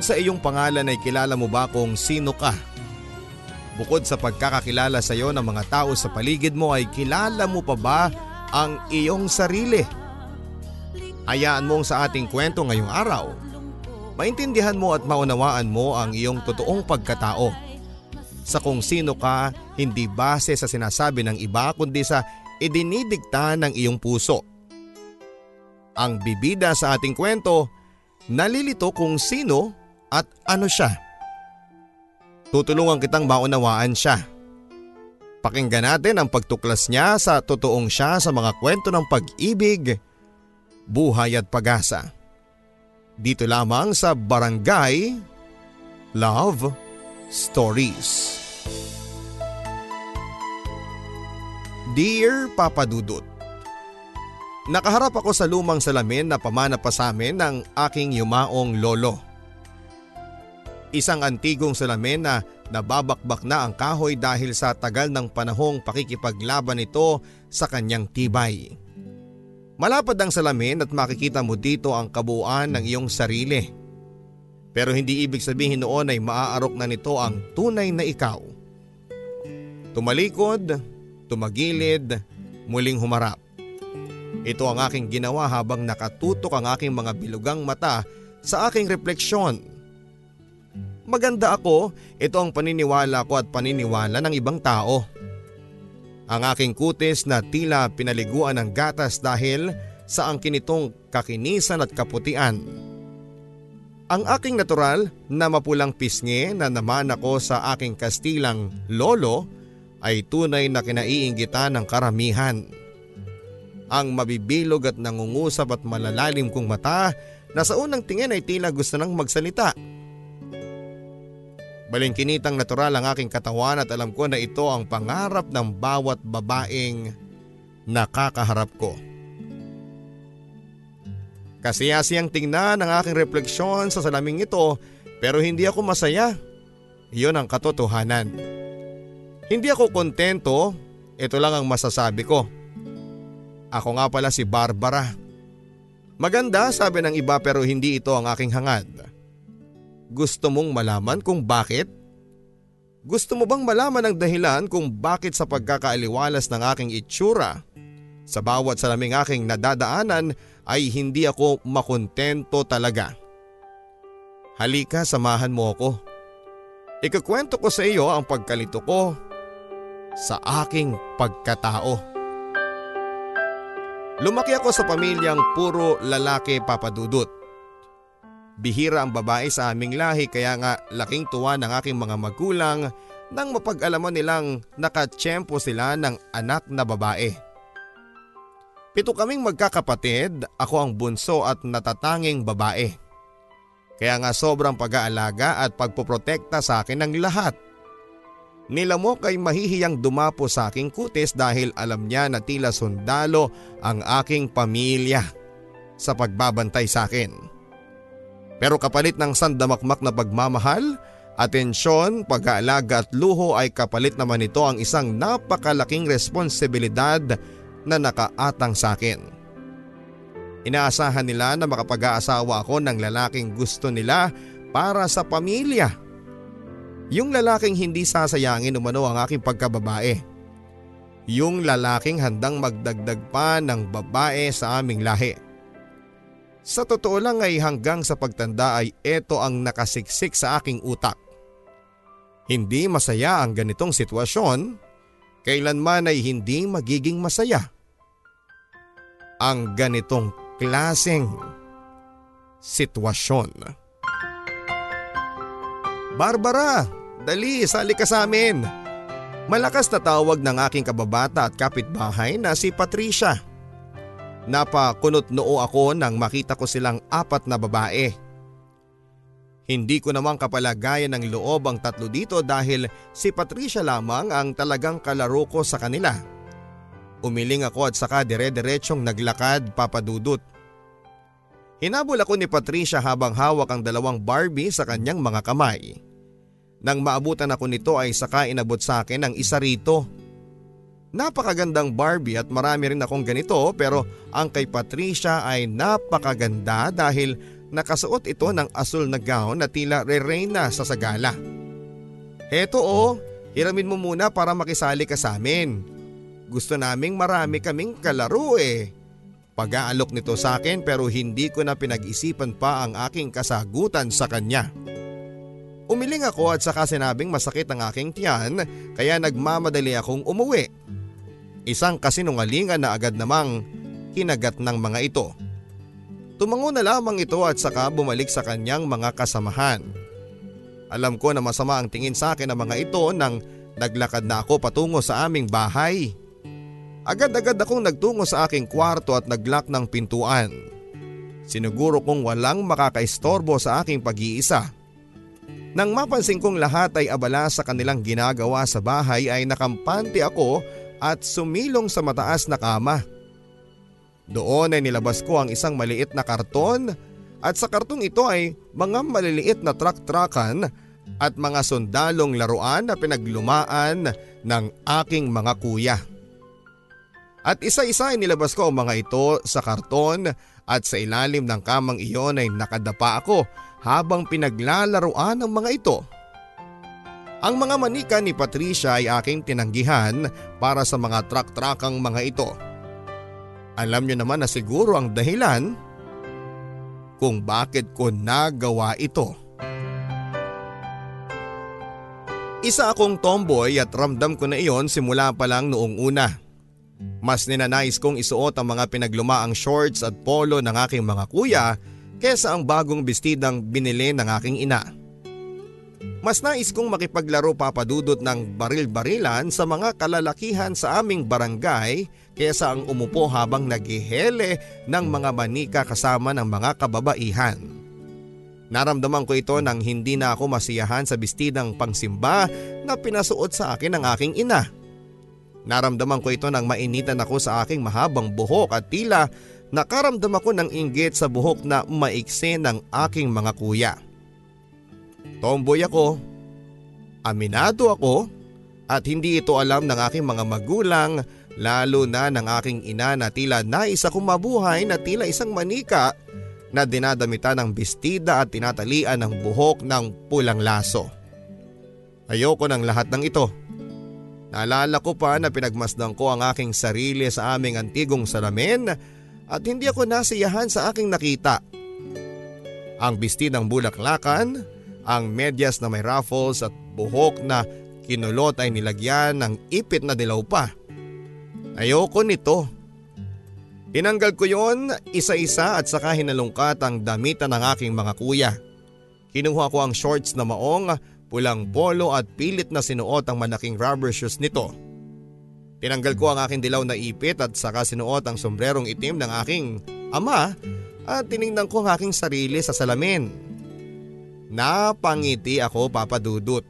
Bukod sa iyong pangalan ay kilala mo ba kung sino ka? Bukod sa pagkakakilala sa iyo ng mga tao sa paligid mo ay kilala mo pa ba ang iyong sarili? Hayaan mong sa ating kwento ngayong araw. Maintindihan mo at maunawaan mo ang iyong totoong pagkatao. Sa kung sino ka, hindi base sa sinasabi ng iba kundi sa idinidikta ng iyong puso. Ang bibida sa ating kwento, nalilito kung sino at ano siya. Tutulungan kitang maunawaan siya. Pakinggan natin ang pagtuklas niya sa totoong siya sa mga kwento ng pag-ibig, buhay at pag-asa. Dito lamang sa Barangay Love Stories. Dear Papa Dudut, Nakaharap ako sa lumang salamin na pamana pa sa amin ng aking yumaong lolo. Isang antigong salamin na nababakbak na ang kahoy dahil sa tagal ng panahong pakikipaglaban nito sa kanyang tibay. Malapad ang salamin at makikita mo dito ang kabuuan ng iyong sarili. Pero hindi ibig sabihin noon ay maaarok na nito ang tunay na ikaw. Tumalikod, tumagilid, muling humarap. Ito ang aking ginawa habang nakatutok ang aking mga bilugang mata sa aking refleksyon. Maganda ako, ito ang paniniwala ko at paniniwala ng ibang tao. Ang aking kutis na tila pinaliguan ng gatas dahil sa angkin nitong kakinisan at kaputian. Ang aking natural na mapulang pisngi na naman ako sa aking kastilang lolo ay tunay na kinaiinggitan ng karamihan. Ang mabibilog at nangungusap at malalalim kong mata na sa unang tingin ay tila gusto nang magsalita. Balingkinitang natural ang aking katawan at alam ko na ito ang pangarap ng bawat babaeng nakakaharap ko. Kasiyasiyang tingnan ang aking refleksyon sa salaming ito pero hindi ako masaya. Iyon ang katotohanan. Hindi ako kontento, ito lang ang masasabi ko. Ako nga pala si Barbara. Maganda sabi ng iba pero hindi ito ang aking hangad. Gusto mong malaman kung bakit? Gusto mo bang malaman ang dahilan kung bakit sa pagkakaaliwalas ng aking itsura? Sa bawat salaming aking nadadaanan ay hindi ako makontento talaga. Halika samahan mo ako. Ikukwento ko sa iyo ang pagkalito ko sa aking pagkatao. Lumaki ako sa pamilyang puro lalaki papadudot. Bihira ang babae sa aming lahi kaya nga laking tuwa ng aking mga magulang nang mapag-alaman nilang nakatsyempo sila ng anak na babae. Pito kaming magkakapatid, ako ang bunso at natatanging babae. Kaya nga sobrang pag-aalaga at pagpoprotekta sa akin ng lahat. Nilamok ay mahihiyang dumapo sa aking kutis dahil alam niya na tila sundalo ang aking pamilya sa pagbabantay sa akin. Pero kapalit ng sandamakmak na pagmamahal, atensyon, pag-aalaga at luho ay kapalit naman ito ang isang napakalaking responsibilidad na nakaatang sa akin. Inaasahan nila na makapag-aasawa ako ng lalaking gusto nila para sa pamilya. Yung lalaking hindi sasayangin umano ang aking pagkababae. Yung lalaking handang magdagdag pa ng babae sa aming lahi. Sa totoo lang ay hanggang sa pagtanda ay ito ang nakasiksik sa aking utak. Hindi masaya ang ganitong sitwasyon, kailanman ay hindi magiging masaya. Ang ganitong klaseng sitwasyon. Barbara, dali sali ka sa amin. Malakas na tawag ng aking kababata at kapitbahay na si Patricia. Napakunot noo ako nang makita ko silang apat na babae. Hindi ko namang kapalagayan ng loob ang tatlo dito dahil si Patricia lamang ang talagang kalaro ko sa kanila. Umiling ako at saka dire-diretsyong naglakad papadudot. Hinabol ako ni Patricia habang hawak ang dalawang Barbie sa kanyang mga kamay. Nang maabutan ako nito ay saka inabot sa akin ang isa rito. Napakagandang Barbie at marami rin akong ganito pero ang kay Patricia ay napakaganda dahil nakasuot ito ng asul na gown na tila re-reyna sa sagala. Heto oh, hiramin mo muna para makisali ka sa amin. Gusto naming marami kaming kalaro eh. Pag-aalok nito sa akin pero hindi ko na pinag-isipan pa ang aking kasagutan sa kanya. Umiling ako at saka sinabing masakit ang aking tiyan kaya nagmamadali akong umuwi. Isang kasinungalingan na agad namang kinagat ng mga ito. Tumango na lamang ito at saka bumalik sa kanyang mga kasamahan. Alam ko na masama ang tingin sa akin ng mga ito nang naglakad na ako patungo sa aming bahay. Agad-agad akong nagtungo sa aking kwarto at naglock ng pintuan. Siniguro kong walang makakaistorbo sa aking pag-iisa. Nang mapansin kong lahat ay abala sa kanilang ginagawa sa bahay ay nakampante ako at sumilong sa mataas na kama. Doon ay nilabas ko ang isang maliit na karton at sa kartong ito ay mga maliliit na truck-truckan at mga sundalong laruan na pinaglumaan ng aking mga kuya. At isa-isa ay nilabas ko ang mga ito sa karton at sa ilalim ng kamang iyon ay nakadapa ako habang pinaglalaruan ang mga ito. Ang mga manika ni Patricia ay aking tinanggihan para sa mga truck-truckang mga ito. Alam niyo naman na siguro ang dahilan kung bakit ko nagawa ito. Isa akong tomboy at ramdam ko na iyon simula pa lang noong una. Mas ninanais kong isuot ang mga pinaglumaang shorts at polo ng aking mga kuya kesa ang bagong bestidang binili ng aking ina. Mas nais kong makipaglaro papadudot ng baril-barilan sa mga kalalakihan sa aming barangay kesa ang umupo habang naghihele ng mga manika kasama ng mga kababaihan. Naramdaman ko ito nang hindi na ako masiyahan sa bestidang pangsimba na pinasuot sa akin ng aking ina. Naramdaman ko ito nang mainitan ako sa aking mahabang buhok at tila nakaramdam ako ng inggit sa buhok na maiksi ng aking mga kuya. Tomboy ako, aminado ako at hindi ito alam ng aking mga magulang lalo na ng aking ina na tila nais akong mabuhay na tila isang manika na dinadamitan ng bestida at tinatalian ng buhok ng pulang laso. Ayoko ng lahat ng ito. Naalala ko pa na pinagmasdan ko ang aking sarili sa aming antigong salamin at hindi ako nasiyahan sa aking nakita. Ang bisti ng bulaklakan, ang medyas na may ruffles at buhok na kinulot ay nilagyan ng ipit na dilaw pa. Ayoko nito. Tinanggal ko yon isa-isa at saka hinalungkat ang damitan ng aking mga kuya. Kinuha ko ang shorts na maong, pulang polo at pilit na sinuot ang malaking rubber shoes nito. Tinanggal ko ang aking dilaw na ipit at saka sinuot ang sombrerong itim ng aking ama at tiningnan ko ang aking sarili sa salamin. Napangiti ako papadudot.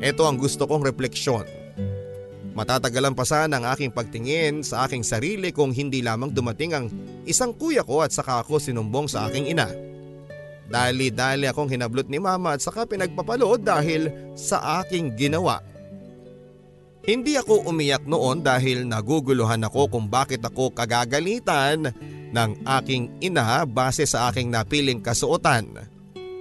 Ito ang gusto kong refleksyon. Matatagalan pa sana ang aking pagtingin sa aking sarili kung hindi lamang dumating ang isang kuya ko at saka ako sinumbong sa aking ina. Dali-dali akong hinablot ni mama at saka pinagpapalood dahil sa aking ginawa. Hindi ako umiyak noon dahil naguguluhan ako kung bakit ako kagagalitan ng aking ina base sa aking napiling kasuotan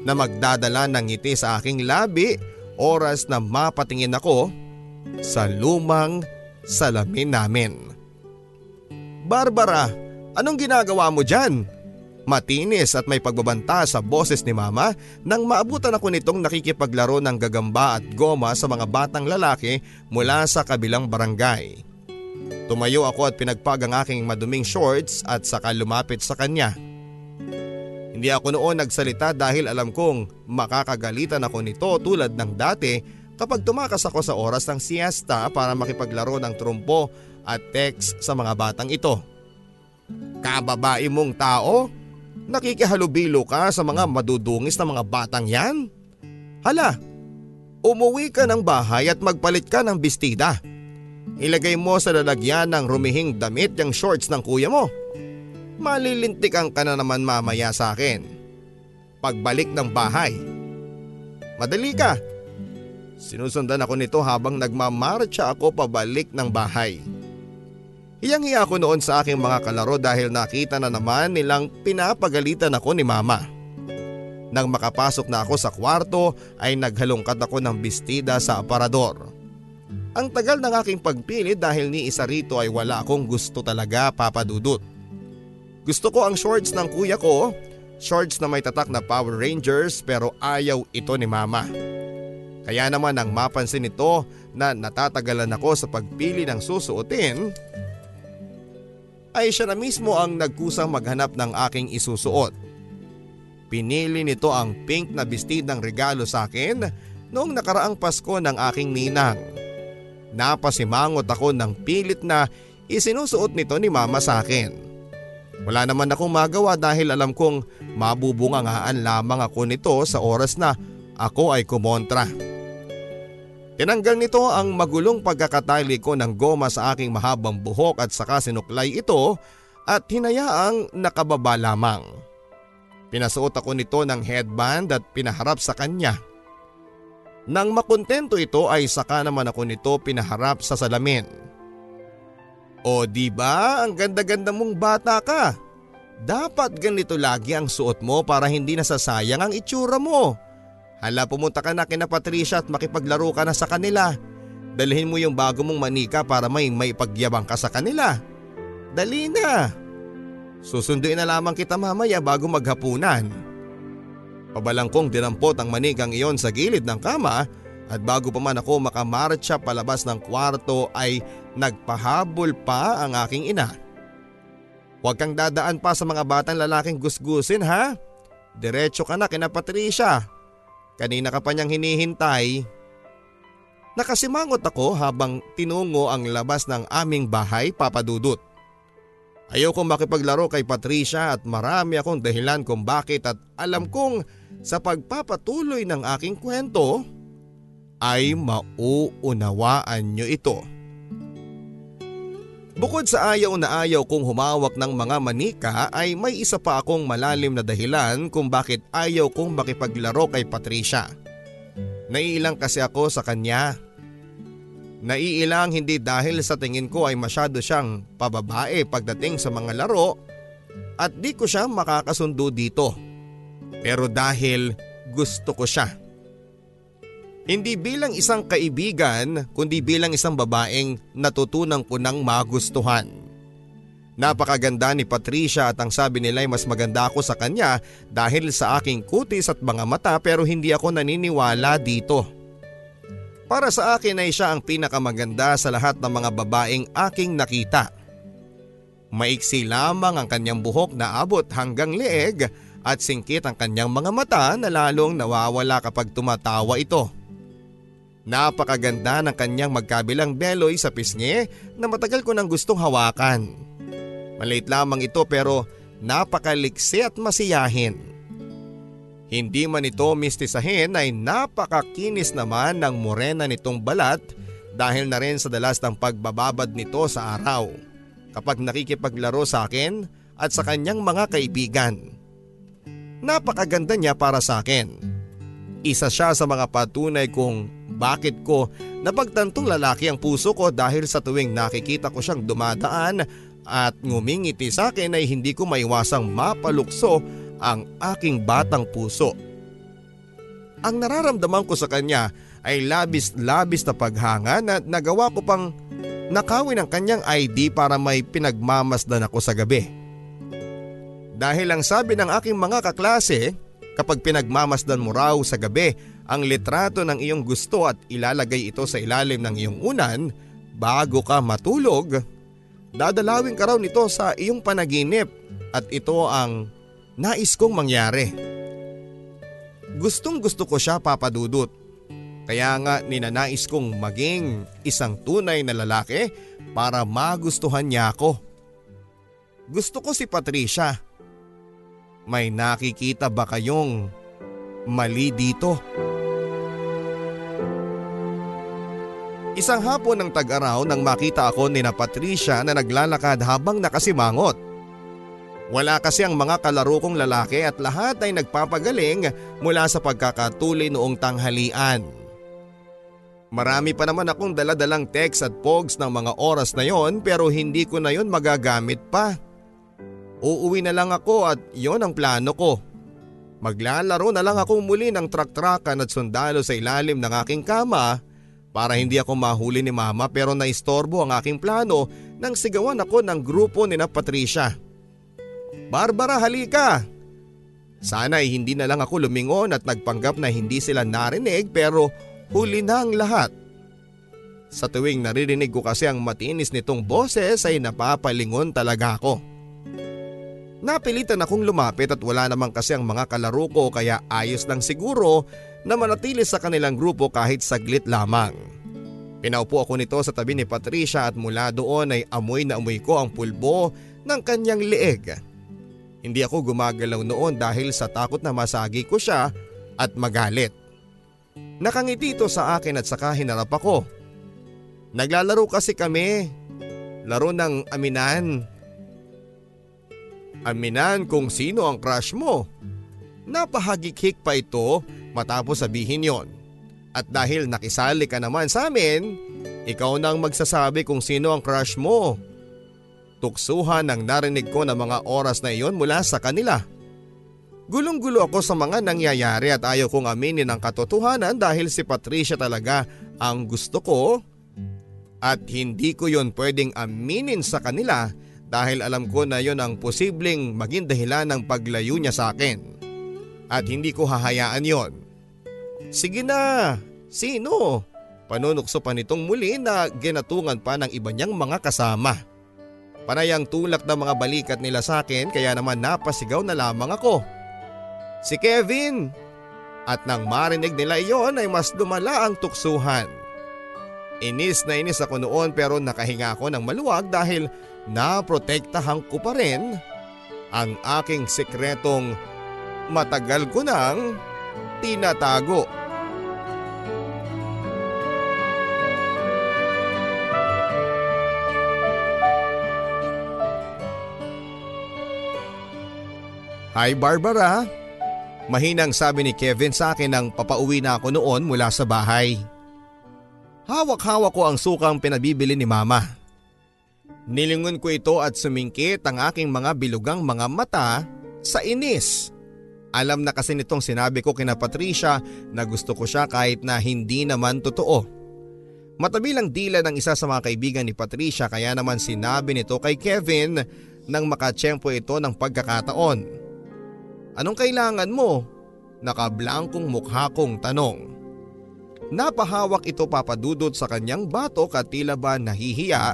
na magdadala ng ngiti sa aking labi oras na mapatingin ako sa lumang salamin namin. Barbara, anong ginagawa mo dyan? Matinis at may pagbabanta sa boses ni mama nang maabutan ako nitong nakikipaglaro ng gagamba at goma sa mga batang lalaki mula sa kabilang barangay. Tumayo ako at pinagpag ang aking maduming shorts at saka lumapit sa kanya. Hindi ako noon nagsalita dahil alam kong makakagalitan ako nito tulad ng dati kapag tumakas ako sa oras ng siesta para makipaglaro ng trumpo at text sa mga batang ito. Kababae mong tao? Nakikihalubilo ka sa mga madudungis na mga batang yan? Hala, umuwi ka ng bahay at magpalit ka ng bestida. Ilagay mo sa lalagyan ng rumihing damit yung shorts ng kuya mo. Malilintikan ka na naman mamaya sa akin. Pagbalik ng bahay. Madali ka Sinusundan ako nito habang nagmamarcha ako pabalik ng bahay. Hiyang-hiya ako noon sa aking mga kalaro dahil nakita na naman nilang pinapagalitan ako ni mama. Nang makapasok na ako sa kwarto ay naghalongkat ako ng bestida sa aparador. Ang tagal ng aking pagpili dahil ni isa rito ay wala akong gusto talaga papadudot. Gusto ko ang shorts ng kuya ko, shorts na may tatak na Power Rangers pero ayaw ito ni mama. Kaya naman nang mapansin nito na natatagalan ako sa pagpili ng susuotin, ay siya na mismo ang nagkusang maghanap ng aking isusuot. Pinili nito ang pink na bestidang regalo sa akin noong nakaraang Pasko ng aking ninang. Napasimangot ako ng pilit na isinusuot nito ni mama sa akin. Wala naman akong magawa dahil alam kong mabubungangaan lamang ako nito sa oras na ako ay kumontra. Tinanggal nito ang magulong pagkakatali ko ng goma sa aking mahabang buhok at saka sinuklay ito at hinayaang nakababa lamang. Pinasuot ako nito ng headband at pinaharap sa kanya. Nang makontento ito ay saka naman ako nito pinaharap sa salamin. O di ba ang ganda-ganda mong bata ka? Dapat ganito lagi ang suot mo para hindi nasasayang ang itsura mo. Hala pumunta ka na kina Patricia at makipaglaro ka na sa kanila. Dalhin mo yung bago mong manika para may may pagyabang ka sa kanila. Dali na. Susunduin na lamang kita mamaya bago maghapunan. Pabalang kong dinampot ang manigang iyon sa gilid ng kama at bago pa man ako makamarcha palabas ng kwarto ay nagpahabol pa ang aking ina. Huwag kang dadaan pa sa mga batang lalaking gusgusin ha. Diretso ka na kina Patricia. Kanina ka pa niyang hinihintay. Nakasimangot ako habang tinungo ang labas ng aming bahay papadudot. Ayaw kong makipaglaro kay Patricia at marami akong dahilan kung bakit at alam kong sa pagpapatuloy ng aking kwento ay mauunawaan niyo ito. Bukod sa ayaw na ayaw kong humawak ng mga manika ay may isa pa akong malalim na dahilan kung bakit ayaw kong makipaglaro kay Patricia. Naiilang kasi ako sa kanya. Naiilang hindi dahil sa tingin ko ay masyado siyang pababae pagdating sa mga laro at di ko siya makakasundo dito. Pero dahil gusto ko siya. Hindi bilang isang kaibigan kundi bilang isang babaeng natutunan ko ng magustuhan. Napakaganda ni Patricia at ang sabi nila ay mas maganda ako sa kanya dahil sa aking kutis at mga mata pero hindi ako naniniwala dito. Para sa akin ay siya ang pinakamaganda sa lahat ng mga babaeng aking nakita. Maiksi lamang ang kanyang buhok na abot hanggang leeg at singkit ang kanyang mga mata na lalong nawawala kapag tumatawa ito. Napakaganda ng kanyang magkabilang beloy sa pisngi na matagal ko nang gustong hawakan. Maliit lamang ito pero napakaliksi at masiyahin. Hindi man ito mistisahin ay napakakinis naman ng morena nitong balat dahil na rin sa dalas ng pagbababad nito sa araw kapag nakikipaglaro sa akin at sa kanyang mga kaibigan. Napakaganda niya para sa akin. Isa siya sa mga patunay kung bakit ko napagtantong lalaki ang puso ko dahil sa tuwing nakikita ko siyang dumadaan at ngumingiti sa akin ay hindi ko maiwasang mapalukso ang aking batang puso. Ang nararamdaman ko sa kanya ay labis-labis na paghanga na nagawa ko pang nakawin ang kanyang ID para may pinagmamasdan ako sa gabi. Dahil ang sabi ng aking mga kaklase, kapag pinagmamasdan mo raw sa gabi ang litrato ng iyong gusto at ilalagay ito sa ilalim ng iyong unan bago ka matulog, dadalawin ka raw nito sa iyong panaginip at ito ang nais kong mangyari. Gustong gusto ko siya papadudot. Kaya nga ninanais kong maging isang tunay na lalaki para magustuhan niya ako. Gusto ko si Patricia. May nakikita ba kayong mali dito? Isang hapon ng tag-araw nang makita ako ni na Patricia na naglalakad habang nakasimangot. Wala kasi ang mga kalaro kong lalaki at lahat ay nagpapagaling mula sa pagkakatuloy noong tanghalian. Marami pa naman akong daladalang text at pogs ng mga oras na yon pero hindi ko na yon magagamit pa. Uuwi na lang ako at yon ang plano ko. Maglalaro na lang akong muli ng trak-trakan at sundalo sa ilalim ng aking kama para hindi ako mahuli ni mama pero naistorbo ang aking plano nang sigawan ako ng grupo ni na Patricia. Barbara halika! Sana ay hindi na lang ako lumingon at nagpanggap na hindi sila narinig pero huli na ang lahat. Sa tuwing naririnig ko kasi ang matinis nitong boses ay napapalingon talaga ako. Napilitan akong lumapit at wala naman kasi ang mga kalaro ko kaya ayos lang siguro na manatili sa kanilang grupo kahit saglit lamang. Pinaupo ako nito sa tabi ni Patricia at mula doon ay amoy na amoy ko ang pulbo ng kanyang leeg. Hindi ako gumagalaw noon dahil sa takot na masagi ko siya at magalit. Nakangiti ito sa akin at saka hinarap ako. Naglalaro kasi kami. Laro ng aminan. Aminan kung sino ang crush mo. Napahagikik pa ito matapos sabihin yon. At dahil nakisali ka naman sa amin, ikaw nang magsasabi kung sino ang crush mo. Tuksuhan ang narinig ko na mga oras na iyon mula sa kanila. Gulong-gulo ako sa mga nangyayari at ayaw kong aminin ang katotohanan dahil si Patricia talaga ang gusto ko at hindi ko yon pwedeng aminin sa kanila dahil alam ko na yon ang posibleng maging dahilan ng paglayo niya sa akin. At hindi ko hahayaan yon. Sige na, sino? Panunukso pa nitong muli na ginatungan pa ng iba niyang mga kasama. Panayang tulak ng mga balikat nila sa akin kaya naman napasigaw na lamang ako. Si Kevin! At nang marinig nila iyon ay mas lumala ang tuksuhan. Inis na inis ako noon pero nakahinga ako ng maluwag dahil naprotektahan ko pa rin ang aking sekretong matagal ko nang tinatago. Hi Barbara! Mahinang sabi ni Kevin sa akin nang papauwi na ako noon mula sa bahay. Hawak-hawak ko ang sukang pinabibili ni mama. Nilingon ko ito at sumingkit ang aking mga bilugang mga mata sa inis. Alam na kasi nitong sinabi ko kina Patricia na gusto ko siya kahit na hindi naman totoo. Matabilang dila ng isa sa mga kaibigan ni Patricia kaya naman sinabi nito kay Kevin nang makatsyempo ito ng pagkakataon. Anong kailangan mo? Nakablangkong mukha kong tanong. napahawak ito papadudot sa kanyang batok at tila ba nahihiya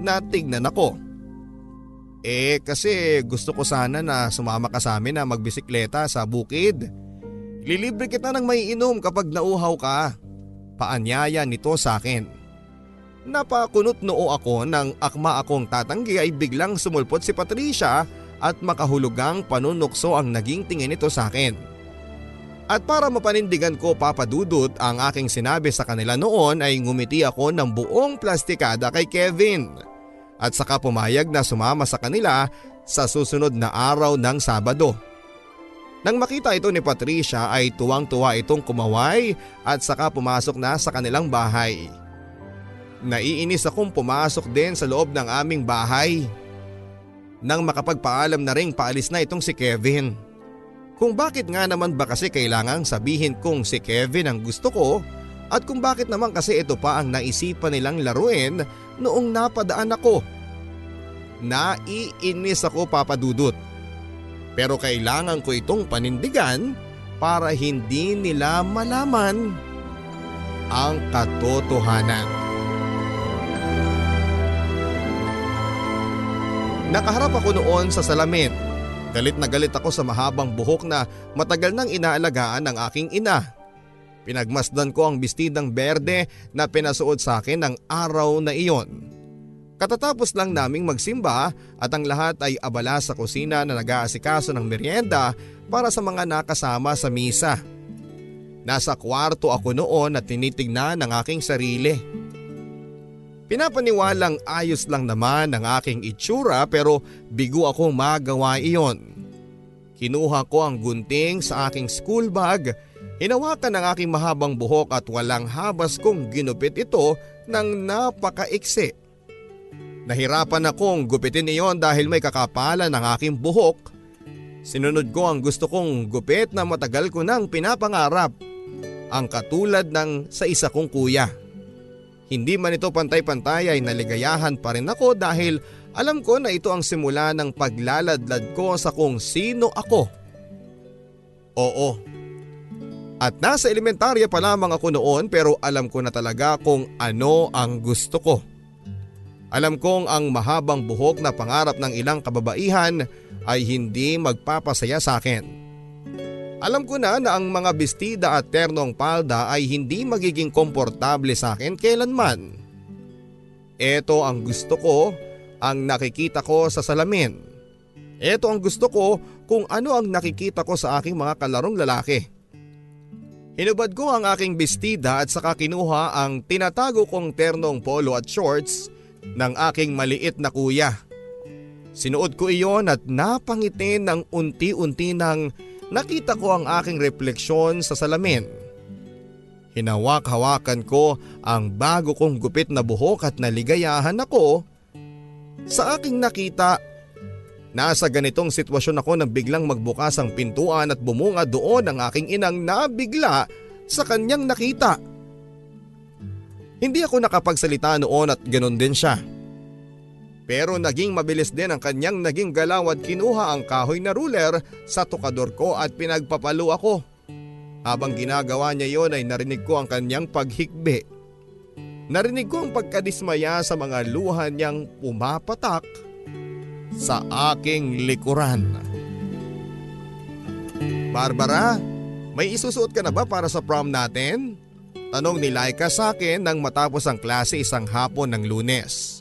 na tignan ako. Eh kasi gusto ko sana na sumama ka sa amin na magbisikleta sa bukid. Lilibre kita ng may inom kapag nauhaw ka. Paanyaya nito sa akin. Napakunot noo ako nang akma akong tatanggi ay biglang sumulpot si Patricia at makahulugang panunukso ang naging tingin nito sa akin. At para mapanindigan ko papadudot ang aking sinabi sa kanila noon ay ngumiti ako ng buong plastikada kay Kevin. At saka pumayag na sumama sa kanila sa susunod na araw ng Sabado. Nang makita ito ni Patricia ay tuwang-tuwa itong kumaway at saka pumasok na sa kanilang bahay. Naiinis akong pumasok din sa loob ng aming bahay. Nang makapagpaalam na ring paalis na itong si Kevin. Kung bakit nga naman ba kasi kailangang sabihin kong si Kevin ang gusto ko at kung bakit naman kasi ito pa ang naisipan nilang laruin noong napadaan ako. Naiinis ako papadudot. Pero kailangan ko itong panindigan para hindi nila malaman ang katotohanan. Nakaharap ako noon sa salamin. Galit na galit ako sa mahabang buhok na matagal nang inaalagaan ng aking ina. Pinagmasdan ko ang bestidang berde na pinasuot sa akin ng araw na iyon. Katatapos lang naming magsimba at ang lahat ay abala sa kusina na nag-aasikaso ng merienda para sa mga nakasama sa misa. Nasa kwarto ako noon at tinitignan ang aking sarili. Pinapaniwalang ayos lang naman ang aking itsura pero bigo akong magawa iyon. Kinuha ko ang gunting sa aking school bag, hinawakan ang aking mahabang buhok at walang habas kong ginupit ito ng napakaiksi. Nahirapan akong gupitin iyon dahil may kakapalan ng aking buhok. Sinunod ko ang gusto kong gupit na matagal ko nang pinapangarap. Ang katulad ng sa isa kong kuya. Hindi man ito pantay-pantay ay naligayahan pa rin ako dahil alam ko na ito ang simula ng paglaladlad ko sa kung sino ako. Oo. At nasa elementarya pa lamang ako noon pero alam ko na talaga kung ano ang gusto ko. Alam kong ang mahabang buhok na pangarap ng ilang kababaihan ay hindi magpapasaya sa akin. Alam ko na na ang mga bestida at ternong palda ay hindi magiging komportable sa akin kailanman. Ito ang gusto ko, ang nakikita ko sa salamin. Ito ang gusto ko kung ano ang nakikita ko sa aking mga kalarong lalaki. Hinubad ko ang aking bestida at saka kinuha ang tinatago kong ternong polo at shorts ng aking maliit na kuya. Sinuot ko iyon at napangitin ng unti-unti nang nakita ko ang aking refleksyon sa salamin. Hinawak-hawakan ko ang bago kong gupit na buhok at naligayahan ako sa aking nakita. Nasa ganitong sitwasyon ako nang biglang magbukas ang pintuan at bumunga doon ang aking inang nabigla sa kanyang nakita. Hindi ako nakapagsalita noon at ganoon din siya. Pero naging mabilis din ang kanyang naging galaw at kinuha ang kahoy na ruler sa tukador ko at pinagpapalo ako. Habang ginagawa niya yon ay narinig ko ang kanyang paghikbi. Narinig ko ang pagkadismaya sa mga luha niyang pumapatak sa aking likuran. Barbara, may isusuot ka na ba para sa prom natin? Tanong ni Laika sa akin nang matapos ang klase isang hapon ng lunes.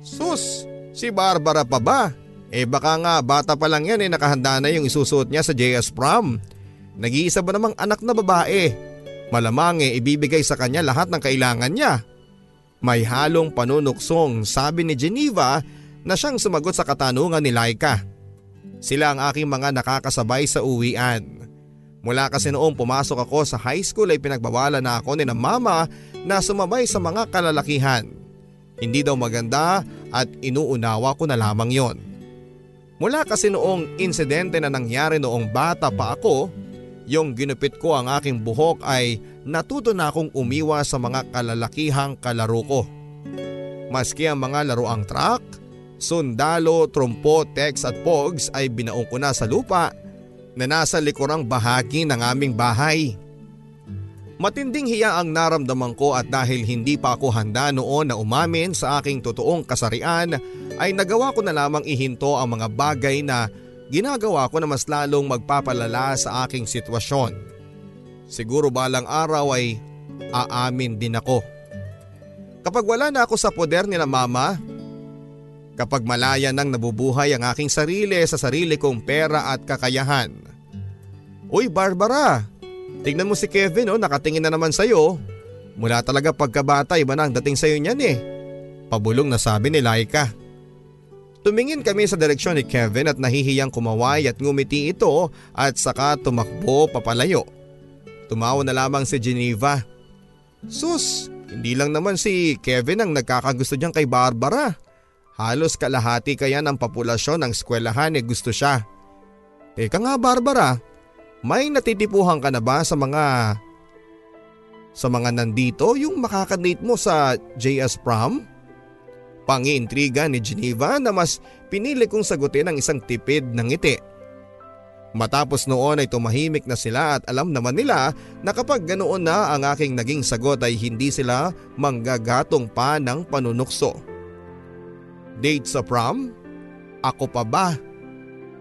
Sus, si Barbara pa ba? Eh baka nga bata pa lang yan eh nakahanda na yung isusuot niya sa JS prom. Nag-iisa ba namang anak na babae? Malamang eh ibibigay sa kanya lahat ng kailangan niya. May halong panunuksong sabi ni Geneva na siyang sumagot sa katanungan ni Laika. Sila ang aking mga nakakasabay sa uwian. Mula kasi noong pumasok ako sa high school ay pinagbawalan na ako ni na mama na sumabay sa mga kalalakihan. Hindi daw maganda at inuunawa ko na lamang yon. Mula kasi noong insidente na nangyari noong bata pa ako, yung ginupit ko ang aking buhok ay natuto na akong umiwa sa mga kalalakihang kalaro ko. Maski ang mga laruang track, sundalo, trompo, tex at pogs ay binaong ko na sa lupa na nasa likurang bahagi ng aming bahay. Matinding hiya ang naramdaman ko at dahil hindi pa ako handa noon na umamin sa aking totoong kasarian ay nagawa ko na lamang ihinto ang mga bagay na ginagawa ko na mas lalong magpapalala sa aking sitwasyon. Siguro balang araw ay aamin din ako. Kapag wala na ako sa poder nila mama, kapag malaya nang nabubuhay ang aking sarili sa sarili kong pera at kakayahan. Uy Barbara, Tingnan mo si Kevin oh, nakatingin na naman sa'yo. Mula talaga pagkabata iba na ang dating sa'yo niyan eh. Pabulong na sabi ni Laika. Tumingin kami sa direksyon ni Kevin at nahihiyang kumaway at ngumiti ito at saka tumakbo papalayo. Tumawa na lamang si Geneva. Sus, hindi lang naman si Kevin ang nagkakagusto diyan kay Barbara. Halos kalahati kaya ng populasyon ng eskwelahan eh gusto siya. Teka nga Barbara, may natitipuhan ka na ba sa mga sa mga nandito yung makakadate mo sa JS Prom? Pangiintriga ni Geneva na mas pinili kong sagutin ang isang tipid ng ngiti. Matapos noon ay tumahimik na sila at alam naman nila na kapag ganoon na ang aking naging sagot ay hindi sila manggagatong pa ng panunukso. Date sa prom? Ako pa ba?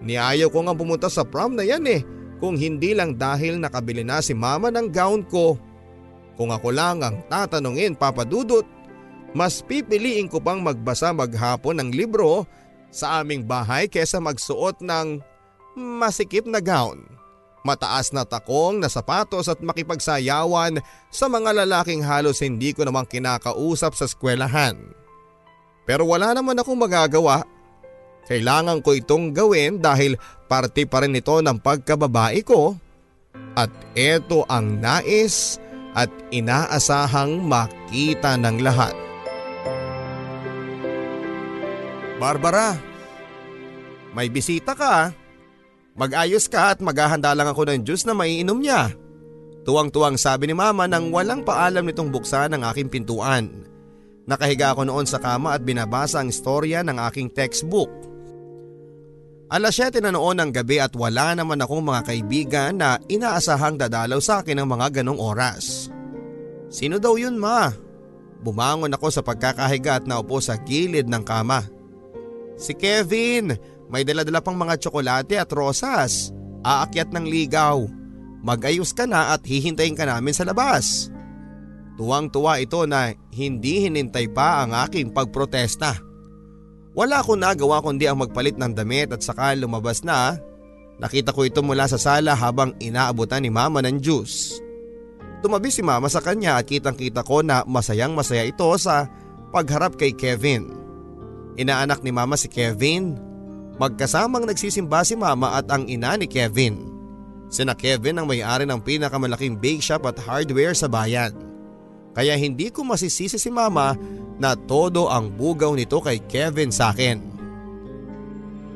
Niayaw ko nga pumunta sa prom na yan eh kung hindi lang dahil nakabili na si mama ng gown ko. Kung ako lang ang tatanungin papadudot, mas pipiliin ko pang magbasa maghapon ng libro sa aming bahay kesa magsuot ng masikip na gown. Mataas na takong na sapatos at makipagsayawan sa mga lalaking halos hindi ko namang kinakausap sa eskwelahan. Pero wala naman akong magagawa kailangan ko itong gawin dahil parte pa rin ito ng pagkababae ko at ito ang nais at inaasahang makita ng lahat. Barbara, may bisita ka. Mag-ayos ka at maghahanda lang ako ng juice na maiinom niya. Tuwang-tuwang sabi ni mama nang walang paalam nitong buksan ang aking pintuan. Nakahiga ako noon sa kama at binabasa ang istorya ng aking textbook. Alas 7 na noon ng gabi at wala naman akong mga kaibigan na inaasahang dadalaw sa akin ng mga ganong oras. Sino daw yun ma? Bumangon ako sa pagkakahiga at naupo sa gilid ng kama. Si Kevin, may daladala pang mga tsokolate at rosas. Aakyat ng ligaw. Magayos ka na at hihintayin ka namin sa labas. Tuwang-tuwa ito na hindi hinintay pa ang aking pagprotesta. Wala akong nagawa kundi ang magpalit ng damit at saka lumabas na. Nakita ko ito mula sa sala habang inaabutan ni mama ng juice. Tumabi si mama sa kanya at kitang kita ko na masayang masaya ito sa pagharap kay Kevin. Inaanak ni mama si Kevin. Magkasamang nagsisimba si mama at ang ina ni Kevin. Sina Kevin ang may-ari ng pinakamalaking bake shop at hardware sa bayan. Kaya hindi ko masisisi si mama na todo ang bugaw nito kay Kevin sa akin.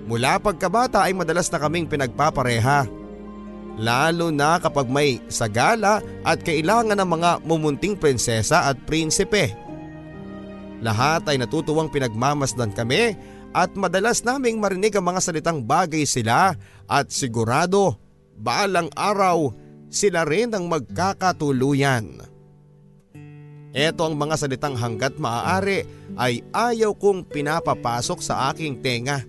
Mula pagkabata ay madalas na kaming pinagpapareha. Lalo na kapag may sagala at kailangan ng mga mumunting prinsesa at prinsipe. Lahat ay natutuwang pinagmamasdan kami at madalas naming marinig ang mga salitang bagay sila at sigurado balang araw sila rin ang magkakatuluyan. Ito ang mga salitang hanggat maaari ay ayaw kong pinapapasok sa aking tenga.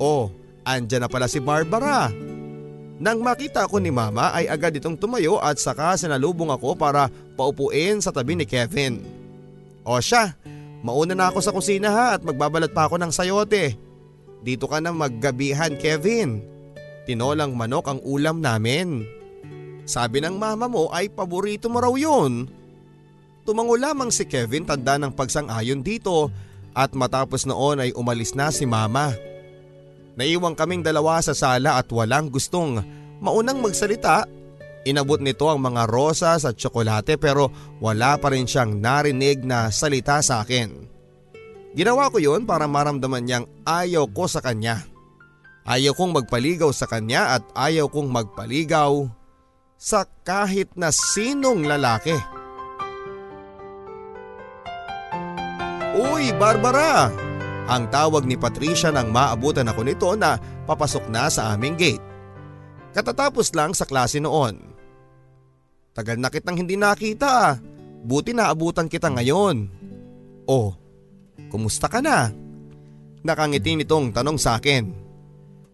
Oh, andyan na pala si Barbara. Nang makita ko ni mama ay agad itong tumayo at saka sinalubong ako para paupuin sa tabi ni Kevin. O siya, mauna na ako sa kusina ha at magbabalat pa ako ng sayote. Dito ka na maggabihan Kevin. Tinolang manok ang ulam namin. Sabi ng mama mo ay paborito mo raw yun. Tumango lamang si Kevin tanda ng pagsang-ayon dito at matapos noon ay umalis na si mama. Naiwang kaming dalawa sa sala at walang gustong maunang magsalita. Inabot nito ang mga rosas at tsokolate pero wala pa rin siyang narinig na salita sa akin. Ginawa ko yun para maramdaman niyang ayaw ko sa kanya. Ayaw kong magpaligaw sa kanya at ayaw kong magpaligaw sa kahit na sinong lalaki. Uy, Barbara! Ang tawag ni Patricia nang maabutan ako nito na papasok na sa aming gate. Katatapos lang sa klase noon. Tagal na kitang hindi nakita. Buti naabutan kita ngayon. Oh, kumusta ka na? Nakangiti nitong tanong sa akin.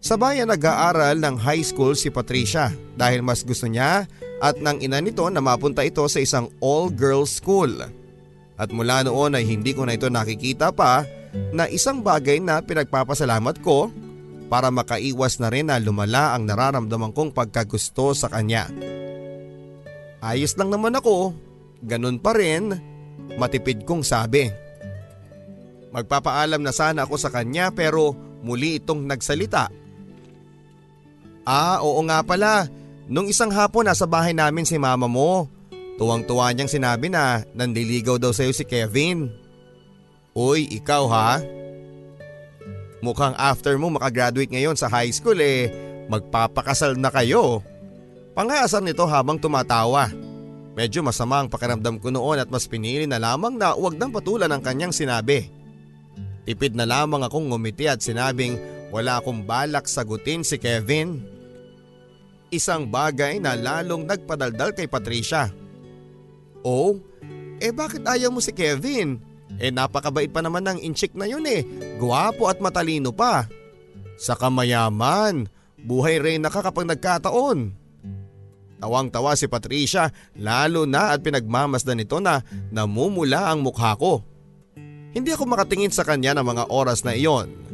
Sa bayan nag-aaral ng high school si Patricia dahil mas gusto niya at ng ina nito na mapunta ito sa isang all-girls school. At mula noon ay hindi ko na ito nakikita pa na isang bagay na pinagpapasalamat ko para makaiwas na rin na lumala ang nararamdaman kong pagkagusto sa kanya. Ayos lang naman ako, ganun pa rin, matipid kong sabi. Magpapaalam na sana ako sa kanya pero muli itong nagsalita Ah, oo nga pala. Nung isang hapon nasa bahay namin si mama mo. Tuwang-tuwa niyang sinabi na nandiligaw daw sa'yo si Kevin. Uy, ikaw ha? Mukhang after mo makagraduate ngayon sa high school eh, magpapakasal na kayo. Pangasar nito habang tumatawa. Medyo masama ang pakiramdam ko noon at mas pinili na lamang na huwag nang patulan ang kanyang sinabi. Tipid na lamang akong ngumiti at sinabing wala akong balak sagutin si Kevin. Isang bagay na lalong nagpadaldal kay Patricia. Oh, eh bakit ayaw mo si Kevin? Eh napakabait pa naman ng inchik na yun eh. Guwapo at matalino pa. Sa kamayaman, buhay rin na kapag nagkataon. Tawang-tawa si Patricia lalo na at pinagmamasdan nito na namumula ang mukha ko. Hindi ako makatingin sa kanya ng mga oras na iyon